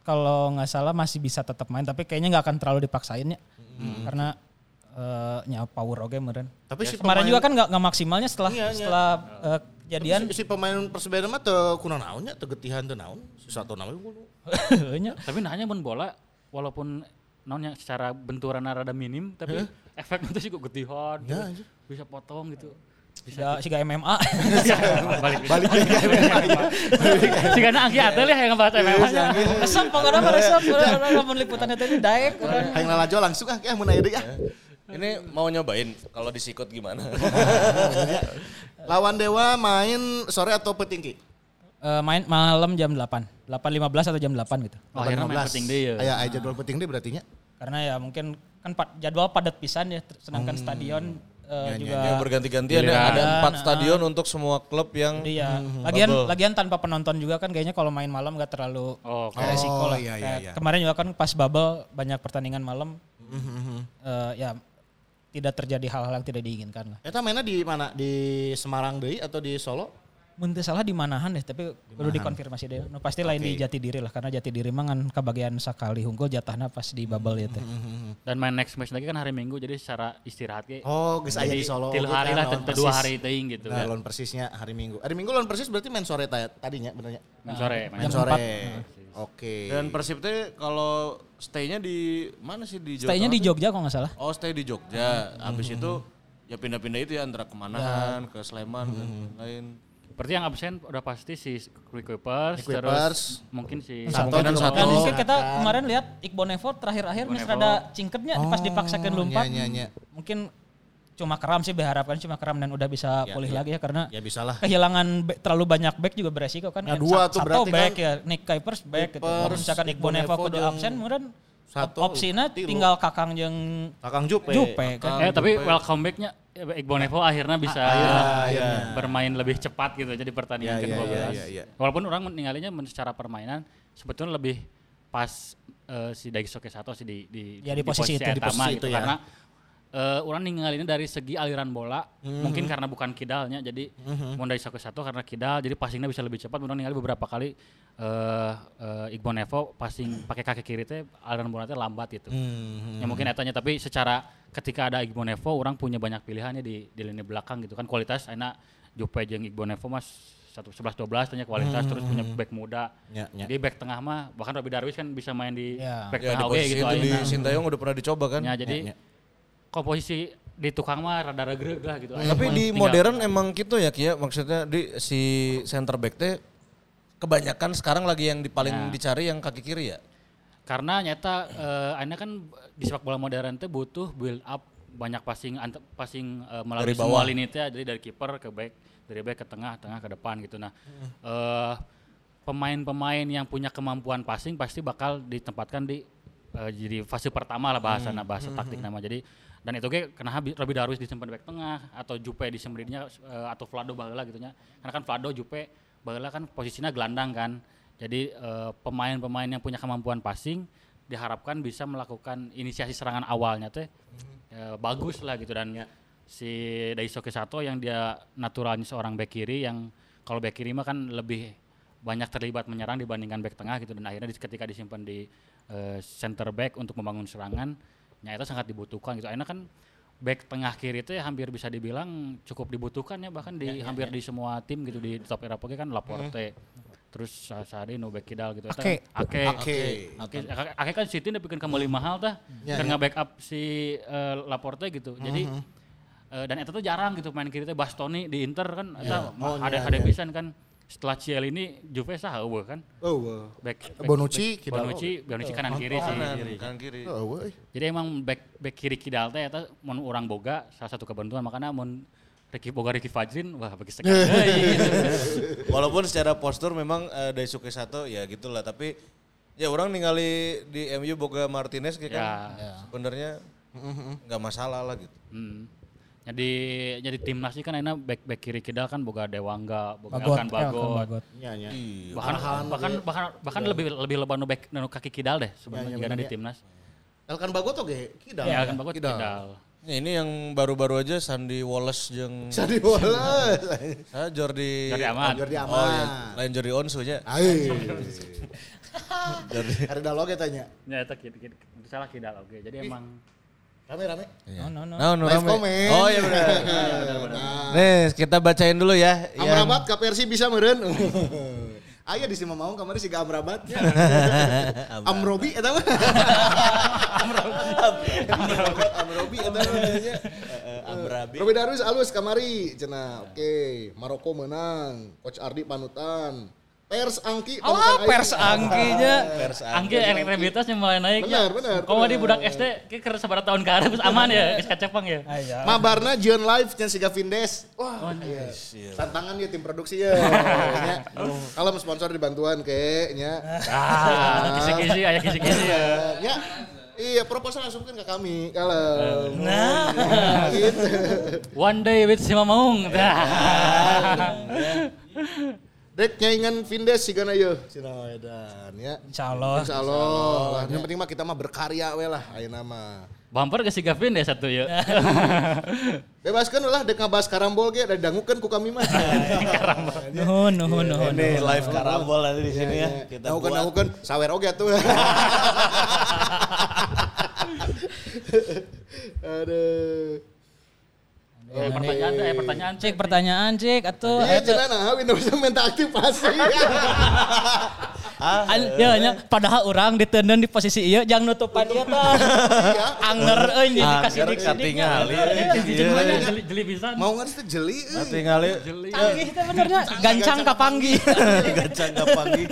Kalau nggak salah masih bisa tetap main tapi kayaknya nggak akan terlalu dipaksain ya. Karena eh, nya power oke meren. Tapi si Kemarin pemain- juga kan nggak nggak maksimalnya setelah Iya, iya. setelah eh, kejadian. si, si pemain Persebaya mah teu kuna naonnya, teu getihan teu naon. Si satu naon. Nya. Tapi nanya mun bola walaupun nonnya secara benturan rada minim tapi efeknya itu sih kok getihan gitu. Ya, anjir. bisa potong gitu. Bisa si MMA. balik balik si karena angki atel ya yang ngebahas MMA nya. Resep pokoknya mah resep. Udah lamun liputan itu ini daek. urang. Hayang lalajo langsung ah, ya aya deui ah. Ini mau nyobain kalau disikut gimana? Lawan Dewa main sore atau petinggi? Eh, main malam jam 8. 8.15 atau jam 8 gitu. Oh, akhirnya main 15. penting deh ya. Aya aya jadwal peting deh berarti nya. Karena ya mungkin kan jadwal padat pisan ya sedangkan stadion eh, Ya, juga yang berganti-gantian ya. Ada empat Nah. stadion untuk semua klub yang Jadi ya, lagian Bubble. lagian tanpa penonton juga kan kayaknya kalau main malam gak terlalu Oh, oke. resiko Oh, lah. iya, iya, Kayak iya. Kemarin juga kan pas bubble banyak pertandingan malam. eh, ya tidak terjadi hal-hal yang tidak diinginkan lah. Eta mainnya di mana? Di Semarang deui atau di Solo? Mun teu salah di manahan deh, tapi perlu dikonfirmasi deh. No, pasti lain di Jati Diri lah, karena Jati Diri mah kan kebagian sakali hunggul jatahna pas di bubble ya teh. Dan main next match lagi kan hari Minggu jadi secara istirahat ge. Oh, geus aya Jadi di Solo. tilu oge hari kan, lah, dua hari teuing gitu. Nah, lawan Persisnya hari Minggu. Hari Minggu lawan Persis berarti main sore ta- tadinya benernya. Main sore, main sore. empat. Oke. dan Persib teh kalau stay-nya di mana sih di Jawa Stay-nya di? Jogja kalau nggak salah. Oh, stay di Jogja. Habis itu ya pindah-pindah itu ya antara kemanahan, ke Sleman dan lain. Berarti yang absen udah pasti si Quick Quick terus mungkin si Sato. Dan mau. mungkin kita Kan. kemarin lihat Iqbal Nevo terakhir-akhir mis rada cingketnya pas dipaksakan lompat. Nya, nya, nya. Mungkin cuma keram sih berharapkan cuma keram dan udah bisa Ya, pulih ya. lagi ya karena Ya bisa lah. kehilangan back- terlalu banyak back juga beresiko kan. Nah, dua tuh Sato berarti back kan. ya, Nick Kuipers back gitu. Kalau Kuipers, misalkan Iqbal Nevo jeung absen, kemudian Sato, opsinya tilu. tinggal Kakang jeung Kakang Jupe. Jupe kan. Eh tapi welcome back-nya eh, Iqbal Nevo akhirnya bisa akhirnya. bermain lebih cepat gitu jadi pertandingan Ya, ya, ke-12. ya, ya, ya. Walaupun orang ninggalinya men- secara permainan sebetulnya lebih pas eh, si Daisoke Sato sih di di, Ya, di posisi itu, di posisi gitu itu ya. karena eh, orang ninggalinnya dari segi aliran bola mungkin karena bukan kidalnya jadi mau Daisoke Sato karena kidal jadi passingnya bisa lebih cepat orang ningali beberapa kali eh eh, Iqbal Nevo passing pakai kaki kiri teh aliran bola teh lambat gitu Hmm. ya mungkin etanya tapi secara ketika ada Iqbal Nevo orang punya banyak pilihannya di di lini belakang gitu kan kualitas enak Jupe jeung Iqbal Nevo mas satu sebelas dua belas tanya kualitas terus punya back muda Ya, ya. jadi back tengah mah bahkan Robi Darwis kan bisa main di Ya. back Ya di tengah oke gitu itu di. Sintayong udah pernah dicoba kan. Ya, jadi Ya, ya. Komposisi di tukang mah rada regreg lah gitu Tapi di Tinggal- modern emang gitu ya Kia, maksudnya di si center back teh kebanyakan sekarang lagi yang paling Ya. dicari yang kaki kiri ya. karena nyata eh akhirnya kan di sepak bola modern teh butuh build up banyak passing ant- passing eh, melalui Dari bawah. semua lini teh jadi dari kiper ke back dari back ke tengah tengah ke depan gitu. Nah eh pemain-pemain yang punya kemampuan passing pasti bakal ditempatkan di eh, jadi fase pertama lah bahasa nah bahasa taktik nama. Jadi dan itu ge kenapa Bi- Robi Darwis disimpan back tengah atau Jupe disemberinya eh, atau Vlado baheula gitu nya. Karena kan Vlado Jupe baheula kan posisinya gelandang kan. Jadi eh, pemain-pemain yang punya kemampuan passing diharapkan bisa melakukan inisiasi serangan awalnya teh eh, bagus lah gitu. Dan si Daisoke Sato yang dia naturalnya seorang back kiri yang kalau back kiri mah kan lebih banyak terlibat menyerang dibandingkan back tengah gitu. Dan akhirnya di- ketika disimpan di eh, center back untuk membangun serangan, ya itu sangat dibutuhkan gitu. Akhirnya kan back tengah kiri itu ya hampir bisa dibilang cukup dibutuhkan ya bahkan di hampir di semua tim gitu di top Eropa kan Laporte. Terus Sa- Sari no back kidal gitu. Ake. Ake. Ake. Ake, Ake- Ake kan City udah bikin kembali mahal tah. Ya, karena backup si eh, Laporte gitu. Jadi eh, dan itu tuh jarang gitu main kiri teh Bastoni di Inter kan eta Oh, ada iya, ada iya. pisan kan. Setelah Ciel ini Juve sah eueuh kan. Oh. Back, back- Bonucci, back- kidal. Bonucci, Bonucci kanan kiri sih. Kanan, kiri. kanan kiri. Oh. Jadi emang back back kiri kidal teh eta mun urang boga salah satu kebentuan makanya mun Ricky boga Ricky Fajrin wah bagi sekali. Walaupun secara postur memang eh, Daisuke Sato ya gitulah tapi ya orang ningali di MU Boga Martinez kayak kan Ya. sebenarnya nggak masalah lah gitu. Hmm. Jadi jadi timnas ini kan enak back back kiri kidal kan boga Dewangga, boga Bagot, Elkan Elkan Bagot. Bagot. Iya, iya. Bahkan bahkan bahkan bahkan lebih lebih lebar nu back nu kaki kidal deh sebenarnya Ya, ya, di ya. timnas. Elkan Bagot oke, kidal. Ya Elkan Bagot kidal. Ya, ini yang baru-baru aja Sandy Wallace jeung Jadi bola. ah, Jordi Jordi Amat. Jordi Oh Amat. ya, lain Jordi Onsu nya. Ai. Ada dalog ya tanya. Ya itu salah kidal oke. Jadi emang Rame rame. No, no, no. Nah, nu Live rame. comment. Oh iya benar. Nih, kita bacain dulu ya. yang- Amrabat ke Persi bisa meren. Aya di Sima Maung kamari siga Amrabat. Amrobi eta mah. Amrabat Amrobi eta mah namanya. Amrabi. Robi Darwis alus kamari cenah. Oke, Maroko menang. Coach Ardi panutan. Pers Angki Oh, pers aing. angkinya. Pers Angge elektabilitasnya mulai naik Benar, ya. benar, Kalau di budak SD kayak seberapa tahun ke arah terus aman ya, geus kacepang ya. Mabarna John Live nya siga Vindes. Wah, iya. tantangan ya tim produksi ya. Nya. Kalau mau sponsor dibantuan kayaknya. Ah, kisi-kisi aya kisi-kisi ya. Ya, iya proposal langsung ke kami kalau nah gitu. One day with Sima Maung. Dek nyaingan Vindes sih kana yeuh cenah edan ya. Insya Allah. Insya Allah. Lah, yang penting mah kita mah berkarya we lah ayeuna mah. Bumper ke si Gavin deh satu ya. Bebaskan lah dek ngabahas karambol ge da dangukeun ku kami mah. Nuhun, nuhun, nuhun. Ini live karambol nanti di sini ya. Kita Dangukeun dangukeun sawer oge tuh. Aduh. Eh, pertanyaan deh, pertanyaan Cik pertanyaan cik atuh. Iya cenah nah Windows minta aktivasi. An- Ya, nya, padahal orang ditenden di posisi iya jangan nutupan ieu tah. Anger euy jadi kasih Angger dik-sidiknya. katingali. Jeli jeli jeli bisa. Mau ngeris teh jeli. eh. euy. Tinggali Canggih teh benernya. Gancang kapanggi. gacang kapangi.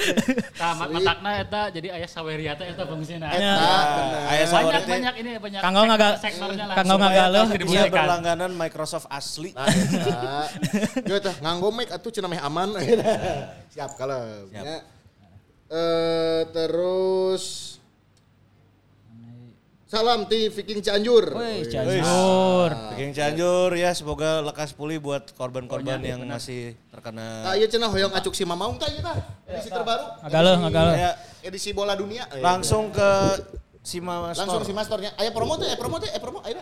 Tah mat- matakna eta jadi aya saweria teh eta fungsina. Eta Ya. bener. Aya Banyak ini banyak. Kanggo ngaga sektornya lah. kanggo ngagaluh Supaya Dia iya berlangganan Microsoft asli. Nah, eta. Yo teh nganggo mic atuh cenah meh aman. Siap kalau. Siap. Ya. Eh terus Salam ti Viking Cianjur. Wih, Cianjur. Bikin Cianjur ya semoga lekas pulih buat korban-korban yang masih terkena. Ah iya cenah hoyong acuk si Mamaung tah ieu tah. Edisi terbaru. Ngagaluh, Edisi- ngagaluh. Ya, Edisi bola dunia. Eh, langsung ke Sima langsung Store. si Mastornya. Aya promo teh, aya promo teh, aya promo aya.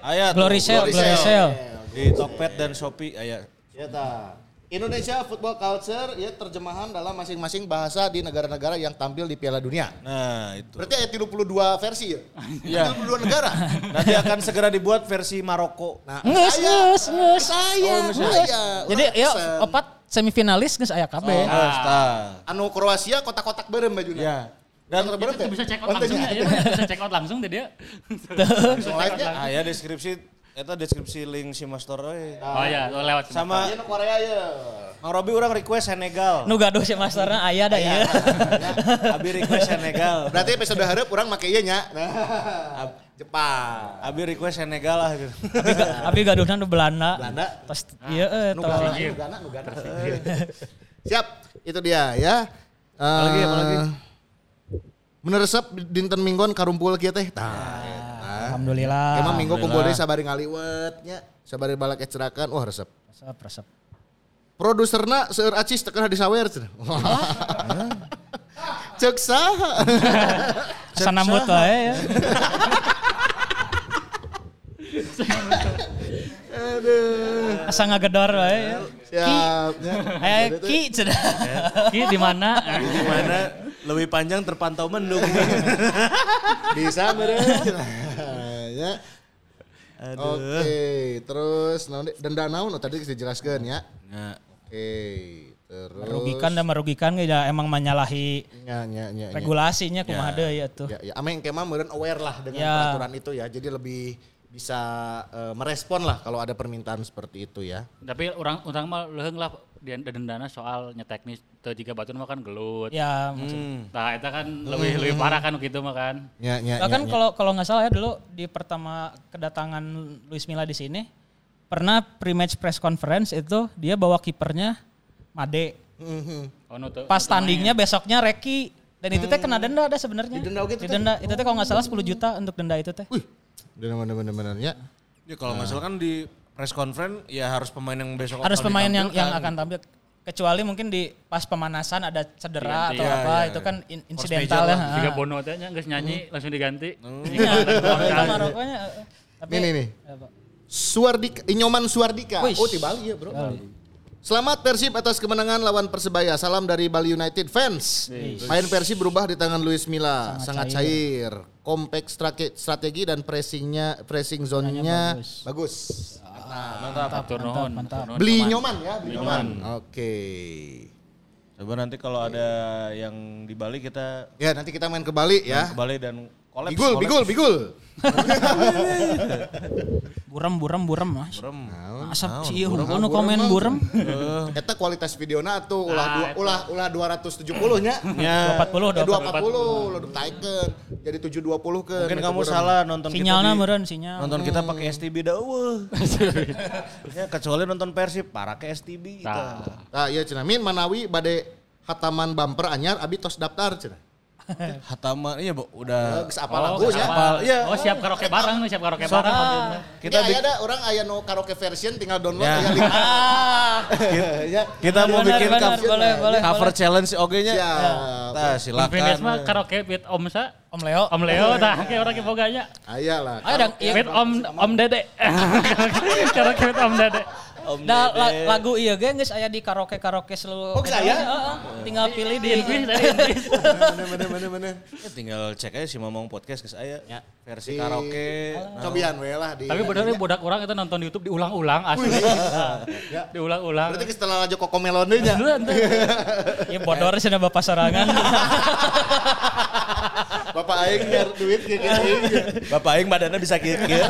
Aya Glory Sale, Glory Sale. di Tokped dan Shopee aya. Ya ta. Indonesia Football Culture ya terjemahan dalam masing-masing bahasa di negara-negara yang tampil di Piala Dunia. Nah, itu. Berarti ada 32 versi ya? Iya. 32 negara. Nanti akan segera dibuat versi Maroko. Nah, Nges, saya, nges, nges. saya, Nges. saya. Jadi ya opat semifinalis geus aya kabeh. Terus, tah. anu Kroasia kotak-kotak berem bajunya. Ya. Dan berem teh? bisa check out Oh, langsung ya. ya, ya, bisa check out langsung deh dia. Langsung live nya. aya deskripsi eta deskripsi link Sima Store we. Oh ya, oh, lewat Sama Iya nu Korea ya. Mang Robi orang request Senegal. Nu gaduh si masterna aya da ieu. Abi request Senegal. Berarti episode hareup urang make ieu nya. Nah, Jepang. Abi request Senegal lah gitu. Abi abi gaduhna nu Belanda. Belanda. Tos ieu Nu tol. Gana, nu Gana, nu. Siap, itu dia ya. Apalagi, Eh, apalagi? Meneresep dinten minggon karumpul kieu teh. Tah. Alhamdulillah. Emang minggu kumpul deui sabari ngaliwet nya. Sabari balak ecerakan, wah resep. Resep, resep. Produserna seueur acis teu kana disawer cenah. Cek saha? Sanambut wae ya. Aduh. Asa ngagedor wae ya. Ya, ya. Eh, Ki, cenah. Ki di mana? Di mana lebih panjang terpantau mendung. bisa meren. Ya. Oke, terus naon deh, denda naon oh, tadi dijelaskan ya. Nah, Oke, terus Merugikan dan merugikan ya emang menyalahi Ya, ya, ya, ya. regulasinya kumaha deui ya tuh. Ya, ya, ameng kemah meureun aware lah dengan Ya. peraturan itu ya. Jadi lebih bisa eh, merespon lah kalau ada permintaan seperti itu ya. Tapi orang orang mah leuheung lah dendana soal teknis teu jiga batur mah kan gelut. Ya, maksud hmm. Nah, itu kan lebih lebih parah kan gitu mah kan. Ya, ya, Bahkan ya, ya. kalau kalau nggak salah ya dulu di pertama kedatangan Luis Milla di sini pernah pre-match press conference itu dia bawa kipernya Made. Mhm. Oh, teu- Pas tandingnya besoknya Reki dan itu teh kena denda ada sebenarnya. Didenda oge teh? Didenda. Itu teh kalau nggak salah 10 juta untuk denda itu teh. Wih, bener-bener bener ya. ya kalau nggak salah kan di press conference ya harus pemain yang besok Harus akan pemain yang yang akan tampil kecuali mungkin di pas pemanasan ada cedera Diganti. atau Ya, apa ya, itu ya. kan in- insidental ya. Jika. Bono teh geus nyanyi langsung diganti. Iya, itu Marokkonya, eh, tapi Nih, nih? Suardika, Inyoman Suardika. Wih. Oh, di Bali ya, Bro. Selamat Persib atas kemenangan lawan Persebaya. Salam dari Bali United fans. Main Persib berubah di tangan Luis Milla, sangat, cair. Kompleks strate- strategi dan pressingnya, pressing zone-nya bagus. bagus. Mantap, nuhun. mantap. Matur nuhun, Beli nyoman ya, beli nyoman. Oke. Coba nanti kalau ada yang di Bali kita Ya, nanti kita main ke Bali ya. ke Bali dan collab. Bigul, collab. bigul, bigul. Buram, buram, buram mas. Burem. Asap sih, nu komen buram. Eta kualitas videona tuh ulah dua, ulah ulah 270 nya. Ya, 240, Eh, 240. 240 lo taikeun. Jadi 720 ke. mungkin kamu salah nonton Sinyalnya meren sinyal. Nonton kita pakai STB dah eueuh. ya kecuali nonton Persib para ke STB gitu. Nah, Nah, iya cenah min Manawi bade hataman bumper anyar abi tos daftar cenah. Hatama iya Bu, udah Geus apa oh, lagu ya. Apal, iya. Oh, siap karaoke bareng, siap karaoke bareng. Kita kita bi- ada orang aya no karaoke version tinggal download Ya. aya link. ya. kita mau Benar, bikin benar, cover, boleh, boleh, cover boleh. challenge oge nya. Siap. Nah, silakan. Finish mah karaoke with Om sa. Om Leo. Om Leo tah kayak orang yang boganya. Aya lah. Ayo dong, iya. With Om Om Dede. Karaoke with Om Dede. Om Da, la- lagu iya ge geus aya di karaoke-karaoke seluruh. Oh, geus aya? Heeh, Tinggal pilih di Inggris Inggris. Bener bener bener bener. Ya, tinggal cek aja si Mamong podcast guys aya. Versi Di- karaoke. Nah, Cobian we lah di. Tapi bener nih budak orang itu nonton di YouTube diulang-ulang asli. Ya. Diulang-ulang. Berarti setelah aja koko melon nya. Ya bodor sih bapak sorangan. Bapak aing biar duit gitu. Bapak aing badannya bisa kieu kieu.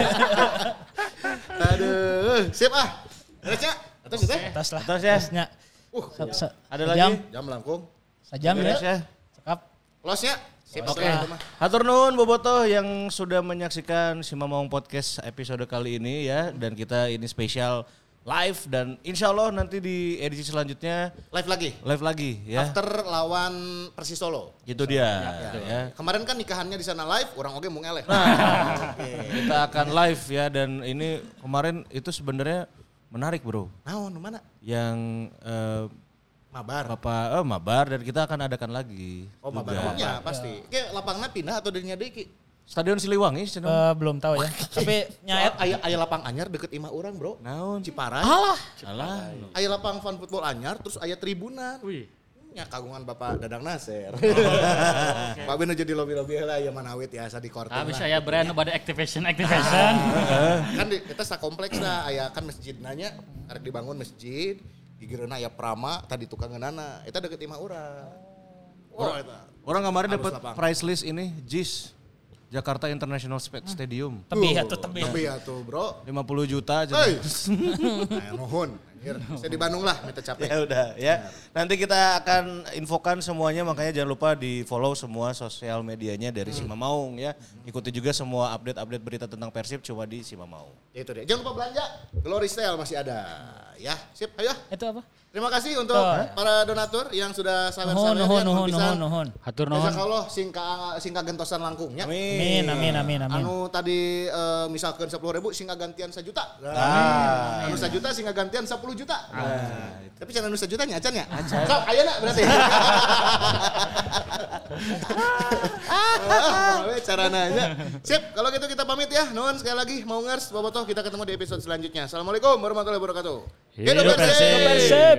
Aduh, sip ah. Beres ya? Atas kita. Tas lah. Terus ya. Tasnya. Uh, Sa- sa- Ada lagi? jam langkung. Sajam ya. ya. Cakap. Close nya. Sip Oke, mah. hatur nuhun Bobotoh yang sudah menyaksikan si Mamong Podcast episode kali ini ya. Dan kita ini spesial live dan insya Allah nanti di edisi selanjutnya Live lagi. live lagi ya. After lawan Persis Solo. Itu dia ya. Kemarin kan nikahannya di sana live, orang oke mau ngeleh. Kita akan live ya dan ini kemarin itu sebenarnya menarik bro. Naon mana? Yang eh, Mabar. Bapak eh, mabar dan kita akan adakan lagi. Oh, juga. mabar. Ya, pasti. Kayak lapangnya pindah atau dirinya deui ki? Stadion Siliwangi, Cenah. Eh, belum tahu ya. Tapi nyaet Soal aya aya lapang anyar deket imah orang, Bro. Naon? Ciparai. Alah. Salah. Aya lapang fan football anyar terus aya tribunan. Wih. Ya kagungan Bapak Dadang Nasir. Pak Ben jadi lobby-lobby lah ya manawit ya asa di korting. Ah lah. bisa ya brand pada activation activation. kan di, kita sa kompleks lah aya kan masjid nanya arek dibangun masjid gigireuna aya prama tadi tukang ngeunana eta deket imah urang. Oh, eta. Orang kemarin dapat price list ini JIS Jakarta International Spa- Stadium. tebih Tuh, atuh tebih. Tebih atuh, Bro. 50 juta aja. Hei. Nuhun. Saya di Bandung lah, minta capek. Ya udah ya. Nanti kita akan infokan semuanya makanya jangan lupa di follow semua sosial medianya dari Sima Maung ya. Ikuti juga semua update-update berita tentang Persib cuma di Sima Maung. Itu dia. Jangan lupa belanja. Glory Style masih ada. Ya, sip. Ayo. Itu apa? Terima kasih untuk Tuh. para donatur yang sudah Nuhun, sawer-sawer nuhun, ya, nuhun, bisa. nuhun, nuhun. Hatur nuhun. Jazakallah sing ka sing kagentosan langkungnya. Amin, amin, amin, amin. Anu tadi eh, misalkan 10 ribu sing gantian 1 juta. Ah. Anu 1 juta sing gantian 10 juta. Tapi jangan anu 1 juta nya acan ya. Sok ayeuna berarti. Ah, we carana aja. Sip, kalau gitu kita pamit ya. Nuhun sekali lagi mau ngers bobotoh kita ketemu di episode selanjutnya. Assalamualaikum warahmatullahi wabarakatuh. Hidup Persib. Persib.